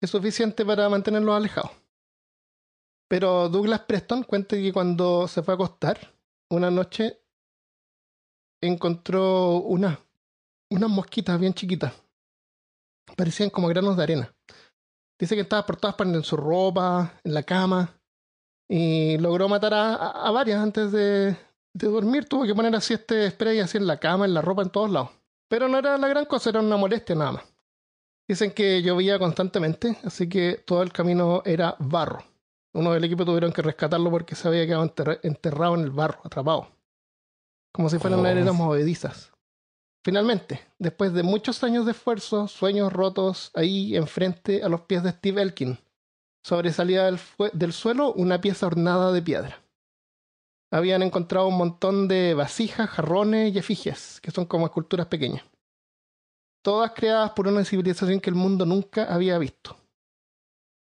es suficiente para mantenerlos alejados. Pero Douglas Preston cuenta que cuando se fue a acostar, una noche encontró una, unas mosquitas bien chiquitas. Parecían como granos de arena. Dice que estaban por todas partes, en su ropa, en la cama. Y logró matar a varias antes de, de dormir. Tuvo que poner así este spray así en la cama, en la ropa, en todos lados. Pero no era la gran cosa, era una molestia nada más. Dicen que llovía constantemente, así que todo el camino era barro. Uno del equipo tuvieron que rescatarlo porque se había quedado enterra- enterrado en el barro, atrapado. Como si fueran Oh. arenas movedizas. Finalmente, después de muchos años de esfuerzo, sueños rotos, ahí enfrente a los pies de Steve Elkin, sobresalía del, del suelo una pieza ornada de piedra. Habían encontrado un montón de vasijas, jarrones y efigies, que son como esculturas pequeñas. Todas creadas por una civilización que el mundo nunca había visto.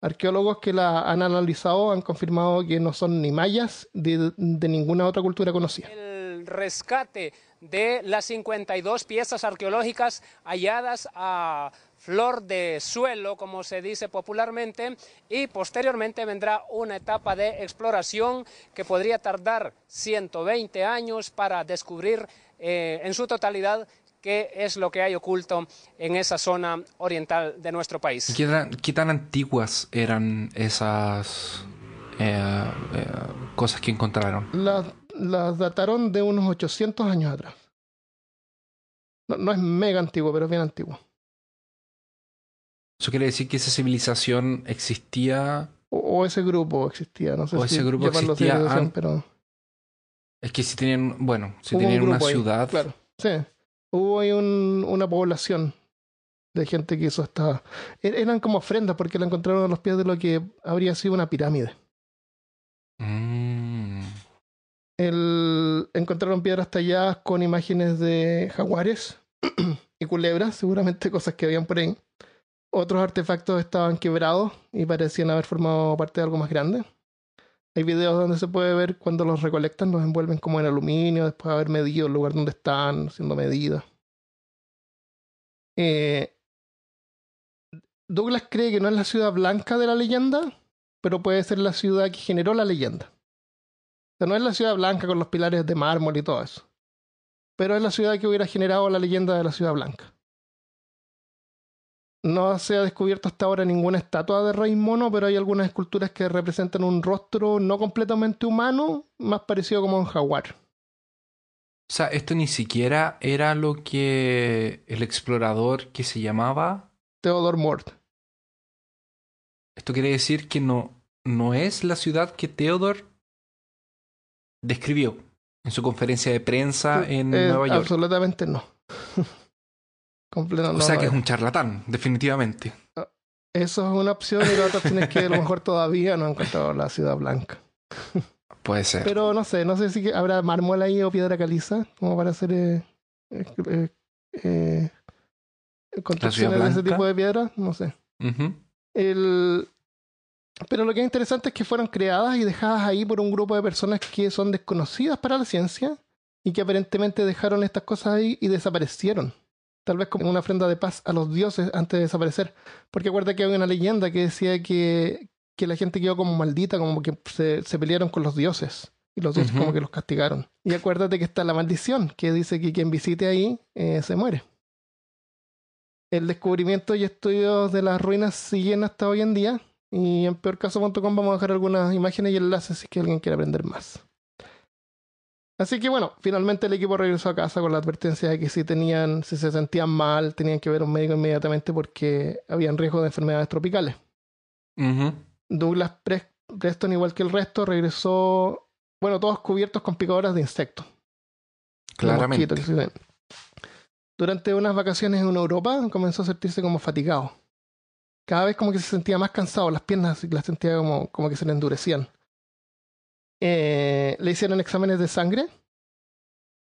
Arqueólogos que la han analizado han confirmado que no son ni mayas de, de ninguna otra cultura conocida. El rescate de las 52 piezas arqueológicas halladas a flor de suelo, como se dice popularmente, y posteriormente vendrá una etapa de exploración que podría tardar 120 años para descubrir eh, en su totalidad qué es lo que hay oculto en esa zona oriental de nuestro país. ¿Qué tan, qué tan antiguas eran esas eh, eh, cosas que encontraron? Las, las dataron de unos 800 años atrás. No, no es mega antiguo, pero es bien antiguo. Eso quiere decir que esa civilización existía. O, o ese grupo existía, no sé O si ese grupo existía an- pero Es que si tenían, bueno, si hubo un tenían una ahí, ciudad. claro. Sí, hubo ahí un- una población de gente que hizo esta... er- Eran como ofrendas porque la encontraron a los pies de lo que habría sido una pirámide. Mm. El, encontraron piedras talladas con imágenes de jaguares (clears throat) y culebras, seguramente cosas que habían por ahí. Otros artefactos estaban quebrados y parecían haber formado parte de algo más grande. Hay videos donde se puede ver cuando los recolectan, los envuelven como en aluminio, después de haber medido el lugar donde están, haciendo medidas. Eh, Douglas cree que no es la ciudad blanca de la leyenda, pero puede ser la ciudad que generó la leyenda. O sea, no es la ciudad blanca con los pilares de mármol y todo eso. Pero es la ciudad que hubiera generado la leyenda de la ciudad blanca. No se ha descubierto hasta ahora ninguna estatua de rey mono, pero hay algunas esculturas que representan un rostro no completamente humano, más parecido como a un jaguar. O sea, esto ni siquiera era lo que el explorador que se llamaba. Theodore Mort. Esto quiere decir que no, no es la ciudad que Theodore describió en su conferencia de prensa en Eh, Nueva York. Absolutamente no. (laughs) Completo, O no, sea que es un charlatán, definitivamente. Eso es una opción y la otra opción es que a lo mejor todavía no han encontrado la ciudad blanca. (laughs) Puede ser. Pero no sé, no sé si habrá mármol ahí o piedra caliza, como para hacer eh, eh, eh, eh, construcciones de ese tipo de piedra, no sé. El... Pero lo que es interesante es que fueron creadas y dejadas ahí por un grupo de personas que son desconocidas para la ciencia y que aparentemente dejaron estas cosas ahí y desaparecieron. Tal vez como una ofrenda de paz a los dioses antes de desaparecer. Porque acuerda que había una leyenda que decía que, que la gente quedó como maldita, como que se, se pelearon con los dioses. Y los dioses como que los castigaron. Y acuérdate que está la maldición, que dice que quien visite ahí eh, se muere. El descubrimiento y estudios de las ruinas siguen hasta hoy en día. Y en peorcaso.com vamos a dejar algunas imágenes y enlaces si es que alguien quiere aprender más. Así que bueno, finalmente el equipo regresó a casa con la advertencia de que si tenían, si se sentían mal, tenían que ver a un médico inmediatamente porque habían riesgo de enfermedades tropicales. Douglas Pres- Preston, igual que el resto, regresó, bueno, todos cubiertos con picadoras de insectos. Claramente. mosquitos. Durante unas vacaciones en Europa comenzó a sentirse como fatigado. Cada vez como que se sentía más cansado, las piernas las sentía como, como que se le endurecían. Eh, le hicieron exámenes de sangre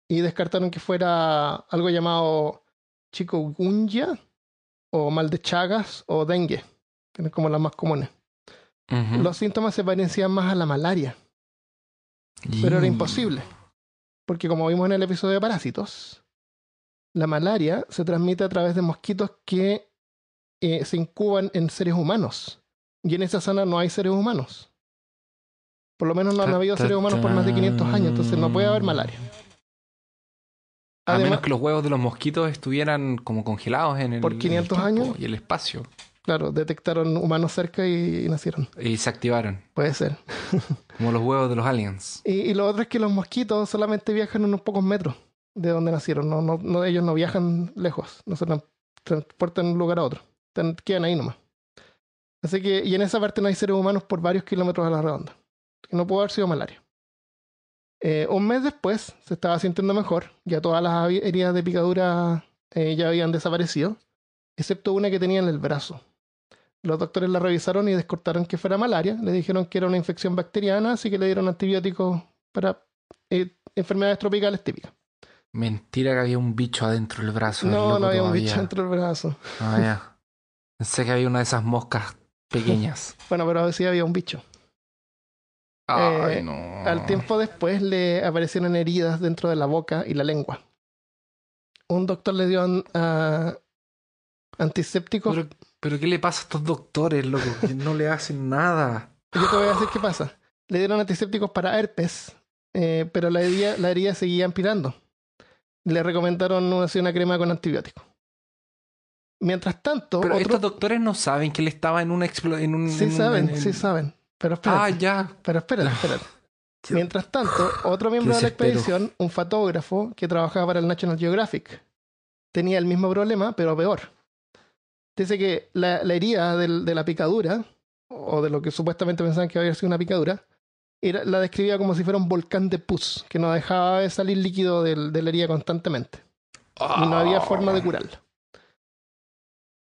y descartaron que fuera algo llamado chikungunya o mal de Chagas o dengue, que son como las más comunes. Los síntomas se parecían más a la malaria, pero era imposible. Porque como vimos en el episodio de Parásitos, la malaria se transmite a través de mosquitos que eh, se incuban en seres humanos. Y en esa zona no hay seres humanos. Por lo menos no han habido seres humanos por más de 500 años, entonces no puede haber malaria. A menos Además, que los huevos de los mosquitos estuvieran como congelados en el, Por en el 500 tiempo años. y el espacio. claro, detectaron humanos cerca y, y nacieron. Y se activaron. Puede ser. (laughs) Como los huevos de los aliens. Y, y lo otro es que los mosquitos solamente viajan unos pocos metros de donde nacieron. No, no, no- ellos no viajan lejos, no se tran- transportan de un lugar a otro. Quedan ahí nomás. Así que, y en esa parte no hay seres humanos por varios kilómetros a la redonda. Que no pudo haber sido malaria. Eh, un mes después se estaba sintiendo mejor. Ya todas las heridas de picadura eh, ya habían desaparecido, excepto una que tenía en el brazo. Los doctores la revisaron y descartaron que fuera malaria. Le dijeron que era una infección bacteriana, así que le dieron antibióticos para eh, enfermedades tropicales típicas. Mentira que había un bicho adentro del brazo. No, no había un bicho dentro del brazo. Ah, ya. Pensé que había una de esas moscas pequeñas. (laughs) Bueno, pero sí había un bicho. Ay, Eh, no. Al tiempo después le aparecieron heridas dentro de la boca y la lengua. Un doctor le dio an- a- antisépticos. Pero, pero ¿qué le pasa a estos doctores, loco? Que no le hacen nada. Yo te voy a decir qué pasa. Le dieron antisépticos para herpes, eh, pero la herida, la herida seguía empirando. Le recomendaron una, así una crema con antibiótico. Mientras tanto, Pero otro- estos doctores no saben que él estaba en una explo- en un sí en saben, en- en- sí saben. Pero espérate, Ah, ya. pero espérate, (laughs) espérate. Mientras tanto, otro miembro de la expedición, un fotógrafo que trabajaba para el National Geographic, tenía el mismo problema, pero peor. Dice que la, la herida del- de la picadura, o de lo que supuestamente pensaban que había sido una picadura, era, la describía como si fuera un volcán de pus, que no dejaba de salir líquido del- de la herida constantemente. Y no había forma de curarla.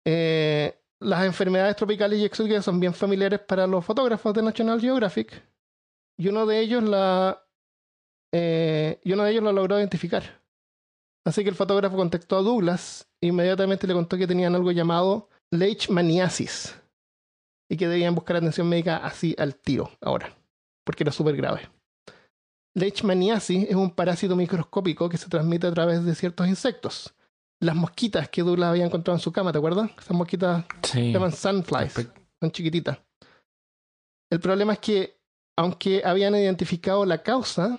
Eh, las enfermedades tropicales y exóticas son bien familiares para los fotógrafos de National Geographic. Y uno de ellos la. eh, uno de ellos lo logró identificar. Así que el fotógrafo contactó a Douglas e inmediatamente le contó que tenían algo llamado leishmaniasis. Y que debían buscar atención médica así al tiro, ahora. Porque era súper grave. Leishmaniasis es un parásito microscópico que se transmite a través de ciertos insectos. Las mosquitas que Douglas había encontrado en su cama, ¿te acuerdas? Esas mosquitas Sí. se llaman sunflies, son chiquititas. El problema es que, aunque habían identificado la causa,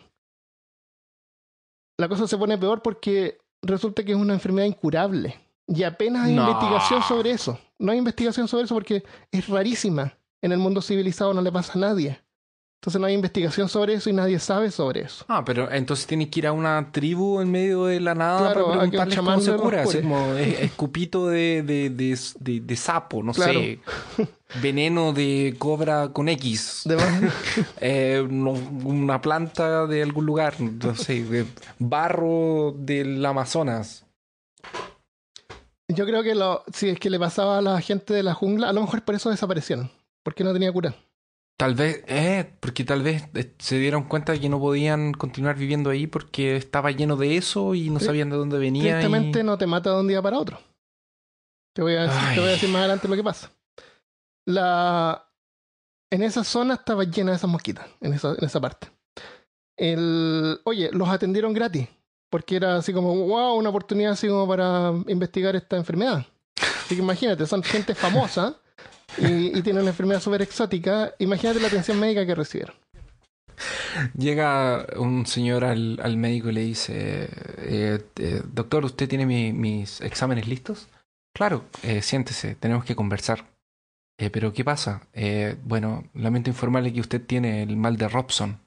la cosa se pone peor porque resulta que es una enfermedad incurable. Y apenas hay No. investigación sobre eso. No hay investigación sobre eso porque es rarísima. En el mundo civilizado no le pasa a nadie. Entonces no hay investigación sobre eso y nadie sabe sobre eso. Ah, pero entonces tiene que ir a una tribu en medio de la nada Claro, para preguntarles cómo se cura. Así como es- (laughs) escupito de, de, de, sapo, no Claro. sé. (laughs) Veneno de cobra con X. De- (laughs) Eh, no- una planta de algún lugar, no sé, de barro del Amazonas. Yo creo que lo, si es que le pasaba a la gente de la jungla, a lo mejor por eso desaparecieron. Porque no tenía cura. Tal vez, eh, porque tal vez eh, se dieron cuenta de que no podían continuar viviendo ahí porque estaba lleno de eso y no sabían de dónde venía. Tristemente y- no te mata de un día para otro. Te voy a decir, te voy a decir más adelante lo que pasa. La, en esa zona estaba llena de esas mosquitas, en esa, en esa parte. El, oye, los atendieron gratis, porque era así como, wow, una oportunidad así como para investigar esta enfermedad. Así que imagínate, son gente famosa y, y tienen una enfermedad súper exótica. Imagínate la atención médica que recibieron. Llega un señor al, al médico y le dice, eh, eh, doctor, ¿usted tiene mi- mis exámenes listos? Claro, eh, siéntese, tenemos que conversar. "Eh, Pero ¿qué pasa? "Eh, bueno, lamento informarle que usted tiene el mal de Robson.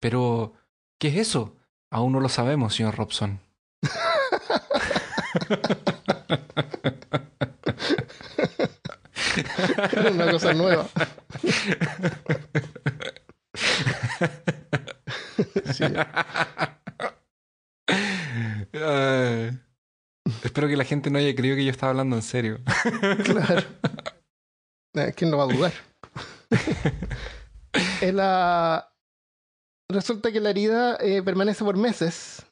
Pero, ¿qué es eso? Aún no lo sabemos, señor Robson. (laughs) Era una cosa nueva. Sí. Espero que la gente no haya creído que yo estaba hablando en serio. Claro. Eh, ¿Quién lo va a dudar? La- Resulta que la herida eh, permanece por meses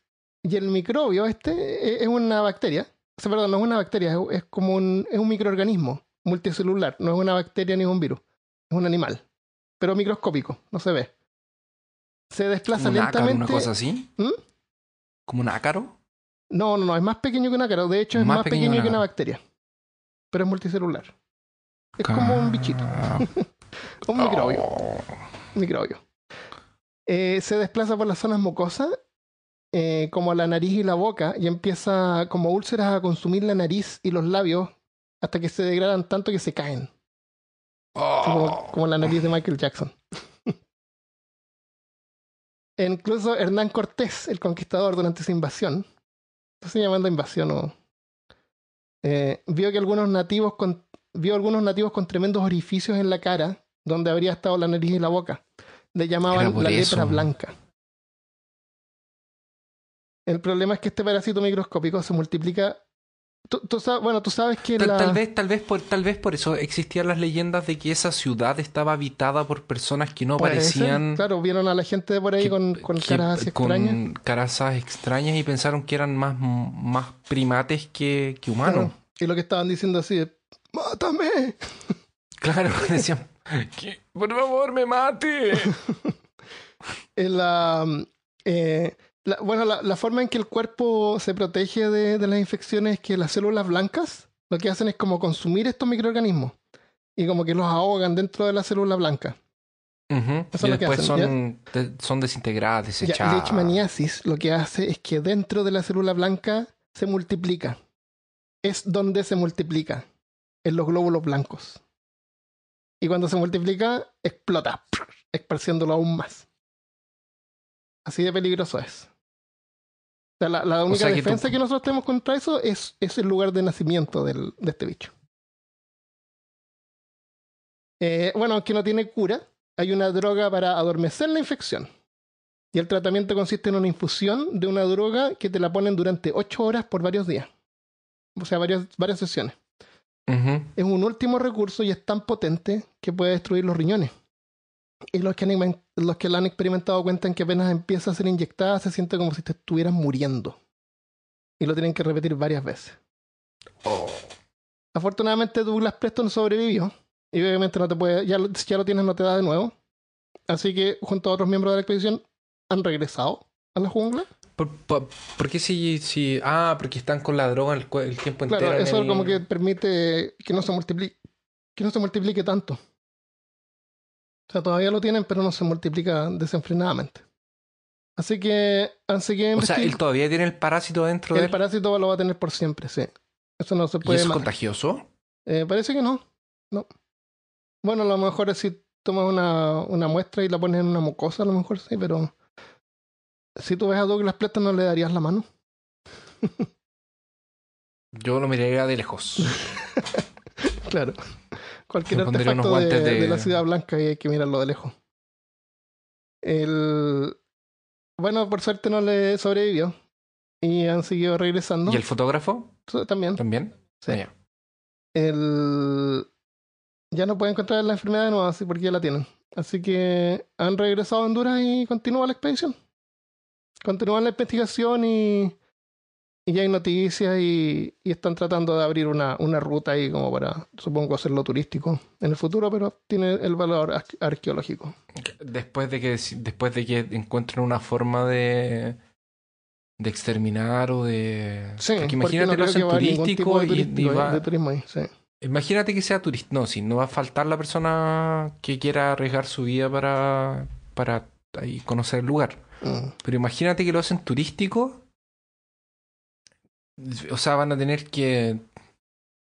y el microbio este eh, es una bacteria. O sea, perdón, no es una bacteria, es, es como un, es un microorganismo multicelular. No es una bacteria ni un virus. Es un animal. Pero microscópico, no se ve. Se desplaza ¿Como un ácaro, lentamente. una cosa así? ¿Mm? ¿Como un ácaro? No, no, no, es más pequeño que un ácaro. De hecho, es Más más, pequeño pequeño, que que un una ácaro. bacteria. Pero es multicelular. Es como un bichito, (laughs) un microbio. Oh. microbio. Eh, se desplaza por las zonas mucosas, eh, como la nariz y la boca, y empieza como úlceras a consumir la nariz y los labios hasta que se degradan tanto que se caen. Oh. como, como la nariz de Michael Jackson. E (laughs) incluso Hernán Cortés, el conquistador, durante su invasión, ¿qué se llamando invasión o eh, vio que algunos nativos con, vio algunos nativos con tremendos orificios en la cara, donde habría estado la nariz y la boca. Le llamaban la eso. lepra blanca. El problema es que este parásito microscópico se multiplica. Tú, tú sabes, bueno, tú sabes que Tal, la... tal vez, tal vez por, tal vez por eso existían las leyendas de que esa ciudad estaba habitada por personas que no parecían Claro, vieron a la gente de por ahí que- con, con que- caras así con extrañas. caras extrañas y pensaron que eran más, más primates que, que humanos. Claro. Y lo que estaban diciendo así es, ¡mátame! (laughs) Claro, (laughs) decían, "Que, por favor, me mate. (laughs) En la, eh, la- bueno, la, la forma en que el cuerpo se protege de, de las infecciones es que las células blancas lo que hacen es como consumir estos microorganismos y como que los ahogan dentro de la célula blanca. Eso es Y lo que después hacen, son, de- son desintegradas, Ya, desechadas. leishmaniasis lo que hace es que dentro de la célula blanca se multiplica. Es donde se multiplica, en los glóbulos blancos. Y cuando se multiplica, explota, esparciéndolo aún más. Así de peligroso es. Sea, la, la única sea que tú- defensa que nosotros tenemos contra eso es, es el lugar de nacimiento del- de este bicho. Eh, bueno, aunque no tiene cura, hay una droga para adormecer la infección. Y el tratamiento consiste en una infusión de una droga que te la ponen durante 8 horas por varios días. O sea, varias, varias sesiones. Es un último recurso y es tan potente que puede destruir los riñones. Y los que, han, los que la han experimentado cuentan que apenas empieza a ser inyectada se siente como si te estuvieras muriendo. Y lo tienen que repetir varias veces. Oh. Afortunadamente Douglas Preston sobrevivió. Y obviamente no te puede, ya, ya lo tienes no te da de nuevo. Así que junto a otros miembros de la expedición han regresado a la jungla. ¿Por, por, por qué si, si... Ah, porque están con la droga el, tiempo Claro, entero. en eso el- como que permite que no se multiplique, que no se multiplique tanto. O sea, todavía lo tienen, pero no se multiplica desenfrenadamente. Así que han seguido O sea, él todavía tiene el parásito dentro de El parásito lo va a tener por siempre, sí. Eso no se ¿Y puede es contagioso? Eh, parece que no. No. Bueno, a lo mejor es si tomas una, una muestra y la pones en una mucosa, a lo mejor sí, pero si tú ves a Douglas Preston no le darías la mano. Yo lo miraría de lejos. (laughs) Claro. Cualquier Me artefacto de, guantes de- de la ciudad blanca y hay que mirarlo de lejos. El... Bueno, por suerte no le sobrevivió. Y han seguido regresando. ¿Y el fotógrafo? También. ¿También? Sí. Ah. El... Ya no puede encontrar la enfermedad de nuevo, así porque ya la tienen. Así que han regresado a Honduras y continúa la expedición. Continúan la investigación y, y ya hay noticias y, y están tratando de abrir una, una ruta ahí como para, supongo, hacerlo turístico en el futuro, pero tiene el valor ar- arqueológico. Después de que después de que encuentren una forma de de exterminar o de Sí, porque imagínate no que turístico de, y- turístico y va- de turismo ahí, sí. imagínate que sea turista no si no va a faltar la persona que quiera arriesgar su vida para para ahí conocer el lugar Mm. pero imagínate que lo hacen turístico o sea van a tener que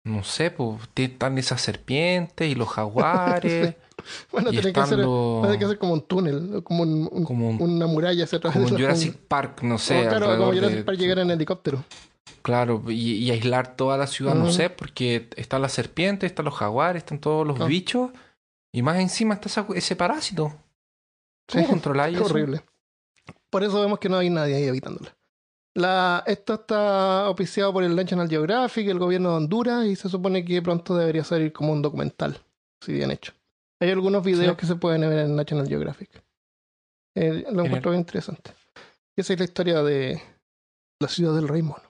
no sé pues están esas serpientes y los jaguares (laughs) Bueno, Y tiene que, hacer, que como un túnel, como, un- un- Como un- una muralla hacia atrás Como la (laughs) Jurassic. Park, no sé. Como, claro, como Jurassic de- Park llegar en helicóptero. Claro, y, y aislar toda la ciudad, no sé, porque están las serpientes, están los jaguares, están todos los Ah. bichos, y más encima está esa- ese parásito. Sí, ¿Cómo controláis (laughs) Es eso? horrible. Por eso vemos que no hay nadie ahí habitándola. La, esto está auspiciado por el National Geographic, el gobierno de Honduras, y se supone que pronto debería salir como un documental, si bien hecho. Hay algunos videos Sí. que se pueden ver en National Geographic. Eh, lo encuentro bien interesante. Y esa es la historia de la ciudad del Rey Mono.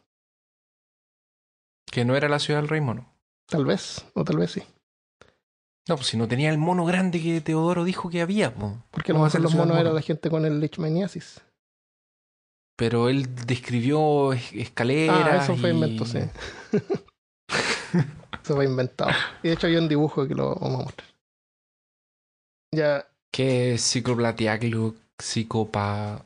Que no era la ciudad del rey mono. Tal vez, o tal vez sí. No, pues si no tenía el mono grande que Teodoro dijo que había, po. Porque a lo ¿Cómo va a mejor ser la los monos mono? era la gente con el leishmaniasis. Pero él describió es- escaleras. Ah, eso fue y- invento, sí. (laughs) eso fue inventado. Y de hecho hay un dibujo que lo vamos a mostrar. Ya, Que cicloplatiaclo, psicopa.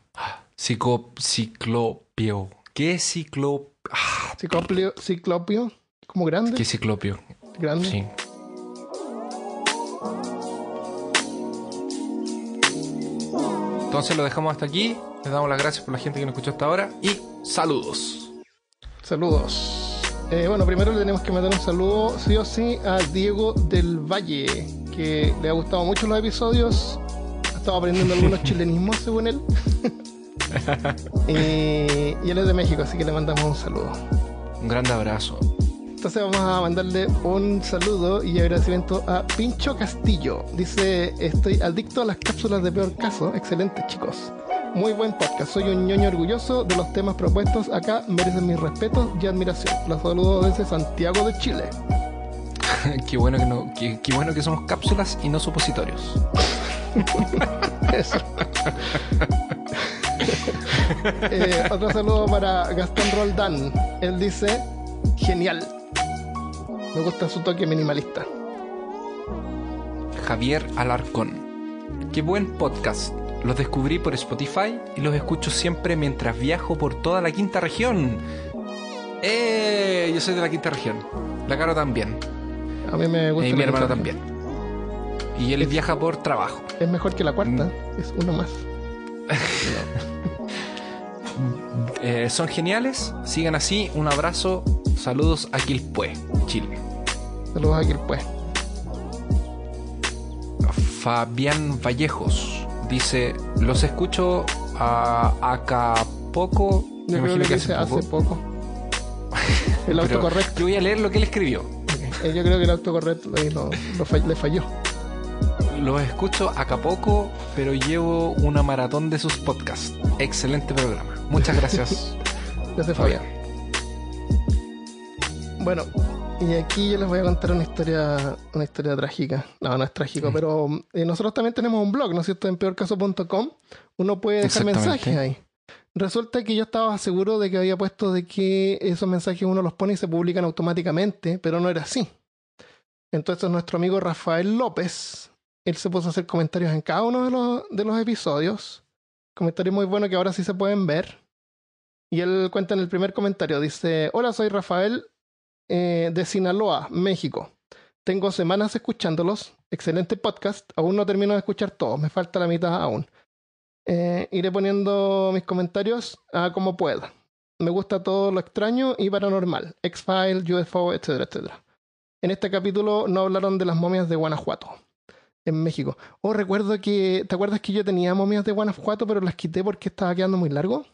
Psico, ciclopio. ¿Qué es ciclo? Ah, ciclopio, ciclopio, como grande, ¿Qué ciclopio? grande. Sí. Entonces lo dejamos hasta aquí. Les damos las gracias por la gente que nos escuchó hasta ahora. Y saludos. Saludos. Eh, bueno, primero le tenemos que mandar un saludo, sí o sí, a Diego del Valle, que le ha gustado mucho los episodios. Ha estado aprendiendo algunos (laughs) chilenismos, según él. (laughs) Eh, y él es de México, así que le mandamos un saludo. Un grande abrazo. Entonces vamos a mandarle un saludo y agradecimiento a Pincho Castillo. Dice, estoy adicto a las cápsulas de peor caso. Excelente chicos. Muy buen podcast. Soy un ñoño orgulloso de los temas propuestos acá. Merecen mis respetos y admiración. Los saludo desde Santiago de Chile. (laughs) qué, bueno que no, qué, qué bueno que somos cápsulas y no supositorios. (laughs) Eso. (laughs) Eh, otro saludo para Gastón Roldán. Él dice, genial. Me gusta su toque minimalista. Javier Alarcón. Qué buen podcast. Los descubrí por Spotify y los escucho siempre mientras viajo por toda la quinta región. ¡Eh! Yo soy de la quinta región. La Caro también. A mí me gusta. Y mi hermano también. Y él viaja por trabajo. Es mejor que la cuarta. Mm. Es uno más. (laughs) Eh, son geniales. Sigan así. Un abrazo. Saludos a Quilpué, Chile. Saludos a Quilpue. Fabián Vallejos dice: Los escucho a acá poco. Me Yo creo que hace hace poco. El autocorrecto. Yo voy a leer lo que él escribió. Eh, Yo creo que el autocorrecto lo, lo fall- le falló. Los escucho acá poco, pero llevo una maratón de sus podcasts. Excelente programa. Muchas gracias. (laughs) Gracias, Fabián. Bueno, y aquí yo les voy a contar una historia, una historia trágica. No, no es trágico, pero eh, nosotros también tenemos un blog, ¿no es cierto? En peorcaso.com. Uno puede dejar mensajes ahí. Resulta que yo estaba seguro de que había puesto de que esos mensajes uno los pone y se publican automáticamente, pero no era así. Entonces nuestro amigo Rafael López, él se puso a hacer comentarios en cada uno de los, de los episodios. Comentarios muy buenos que ahora sí se pueden ver. Y él cuenta en el primer comentario, dice, hola, soy Rafael eh, de Sinaloa, México. Tengo semanas escuchándolos. Excelente podcast. Aún no termino de escuchar todos, me falta la mitad aún. Eh, iré poniendo mis comentarios a como pueda. Me gusta todo lo extraño y paranormal. X-File, UFO, etcétera, etcétera. En este capítulo no hablaron de las momias de Guanajuato, en México. Oh, recuerdo que. ¿Te acuerdas que yo tenía momias de Guanajuato, pero las quité porque estaba quedando muy largo?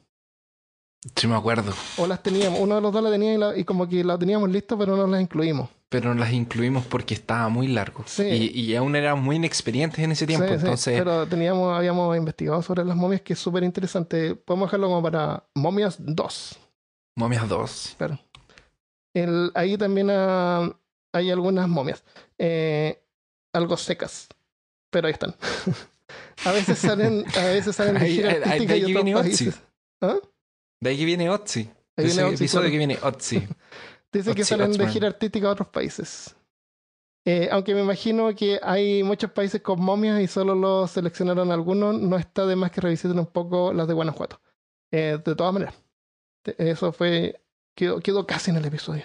Sí, me acuerdo. O las teníamos, uno de los dos la tenía y, la- y como que la teníamos lista, pero no las incluimos. Pero no las incluimos porque estaba muy largo. Sí. Y, y aún éramos muy inexperientes en ese tiempo. Sí, sí, entonces, pero teníamos, habíamos investigado sobre las momias, que es súper interesante. Podemos dejarlo como para momias 2. momias 2. Claro. El, ahí también ah, hay algunas momias. eh, algo secas. Pero ahí están. (laughs) a veces salen, a veces salen de gira ahí- artística ahí y otros países. ¿Ah? De ahí que viene Otzi. Ahí De viene Otzi, episodio claro. que viene Otzi. (laughs) Dice que Otzi salen de gira artística a otros países. Eh, aunque me imagino que hay muchos países con momias y solo los seleccionaron algunos, no está de más que revisiten un poco las de Guanajuato. Eh, de todas maneras, eso fue. Quedó, quedó casi en el episodio.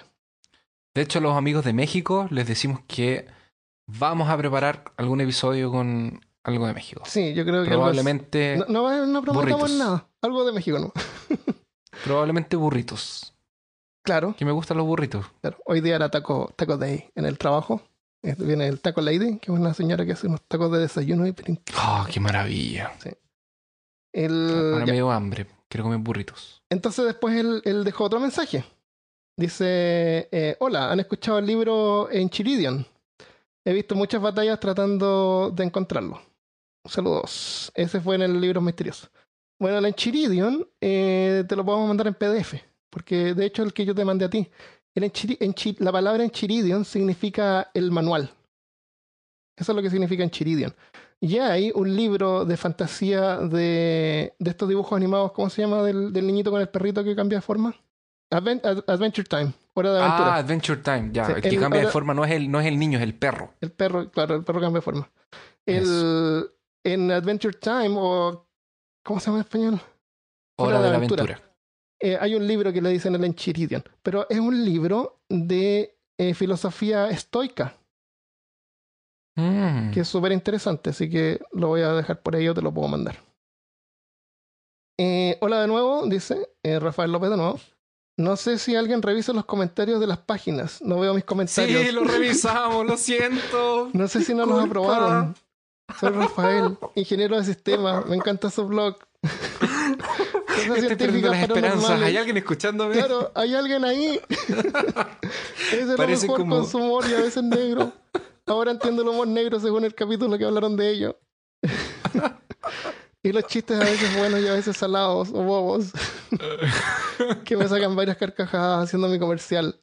De hecho, los amigos de México les decimos que vamos a preparar algún episodio con algo de México. Sí, yo creo que algo Probablemente, es- no, no, no prometamos nada. Algo de México, ¿no? (laughs) probablemente burritos. Claro, Que me gustan los burritos. claro. Hoy día era taco, taco day en el trabajo. Viene el Taco Lady, que es una señora que hace unos tacos de desayuno y pero Oh, qué maravilla. el, Ahora ya. me dio hambre. Quiero comer burritos. Entonces después él, él dejó otro mensaje. Dice, eh, hola, ¿han escuchado el libro Enchiridion? He visto muchas batallas tratando de encontrarlo. Saludos. Ese fue en el libro misterioso. Bueno, el Enchiridion eh, te lo podemos mandar en PDF, porque de hecho el que yo te mandé a ti. El la palabra Enchiridion significa el manual. Eso es lo que significa Enchiridion. Y hay un libro de fantasía de, estos dibujos animados, ¿cómo se llama? Del, niñito con el perrito que cambia de forma. Adven- Ad- Adventure Time, hora de aventura. Ah, Adventure Time. Ya, Sí, el que cambia de forma no es, el, no es el niño, es el perro. El perro, claro, el perro cambia de forma. El, en Adventure Time, o ¿cómo se llama en español? Hora de la aventura. Eh, hay un libro que le dicen el Enchiridion, pero es un libro de eh, filosofía estoica, Mm. que es súper interesante, así que lo voy a dejar por ahí, yo te lo puedo mandar. Eh, hola de nuevo, dice eh, Rafael López de nuevo. No sé si alguien revisa los comentarios de las páginas. No veo mis comentarios. Sí, lo revisamos, lo siento. (laughs) No sé si no los Culpa. aprobaron. Soy Rafael, ingeniero de sistemas. Me encanta su blog. (laughs) Estoy las esperanzas. ¿Hay alguien escuchándome? Claro, hay alguien ahí. (laughs) Ese es lo Parece mejor como- con su humor y a veces negro. Ahora entiendo el humor negro según el capítulo que hablaron de ello. Y los chistes a veces buenos y a veces salados o bobos. (laughs) que me sacan varias carcajadas haciendo mi comercial.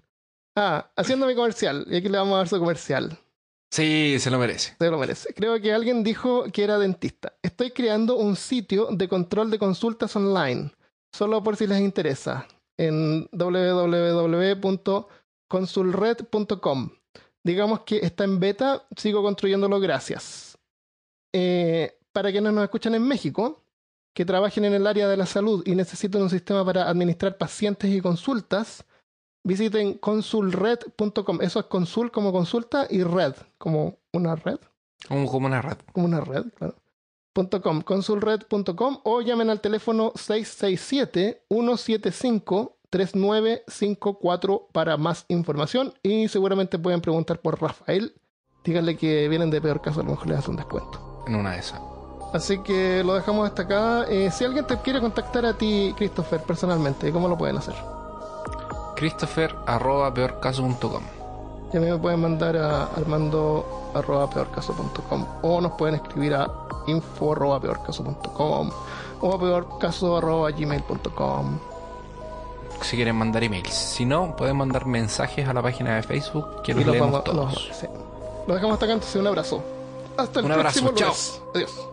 Ah, haciendo mi comercial. Y aquí le vamos a dar su comercial. Sí, se lo merece. Se lo merece. Creo que alguien dijo que era dentista. Estoy creando un sitio de control de consultas online. Solo por si les interesa. En www.consulred.com. Digamos que está en beta. Sigo construyéndolo. Gracias. Eh, para quienes nos escuchan en México, que trabajen en el área de la salud y necesitan un sistema para administrar pacientes y consultas, visiten consulred.com. Eso es consul como consulta y red como una red, Como, una red. como una red, claro. .com, consulred.com o llamen al teléfono 667-175-3954 para más información y seguramente pueden preguntar por Rafael. Díganle que vienen de peor caso, a lo mejor les hace un descuento. En una de esas. Así que lo dejamos hasta acá. Eh, si alguien te quiere contactar a ti, Christopher, personalmente, ¿cómo lo pueden hacer? Christopher arroba peorcaso.com. Y a mí me pueden mandar a armando arroba peorcaso.com o nos pueden escribir a info arroba peorcaso.com o a peorcaso arroba gmail.com. Si quieren mandar emails. Si no, pueden mandar mensajes a la página de Facebook que los los leemos vamos- todos. los- sí. Lo dejamos hasta acá, entonces un abrazo. Hasta el Un abrazo, próximo chao. lunes. Adiós.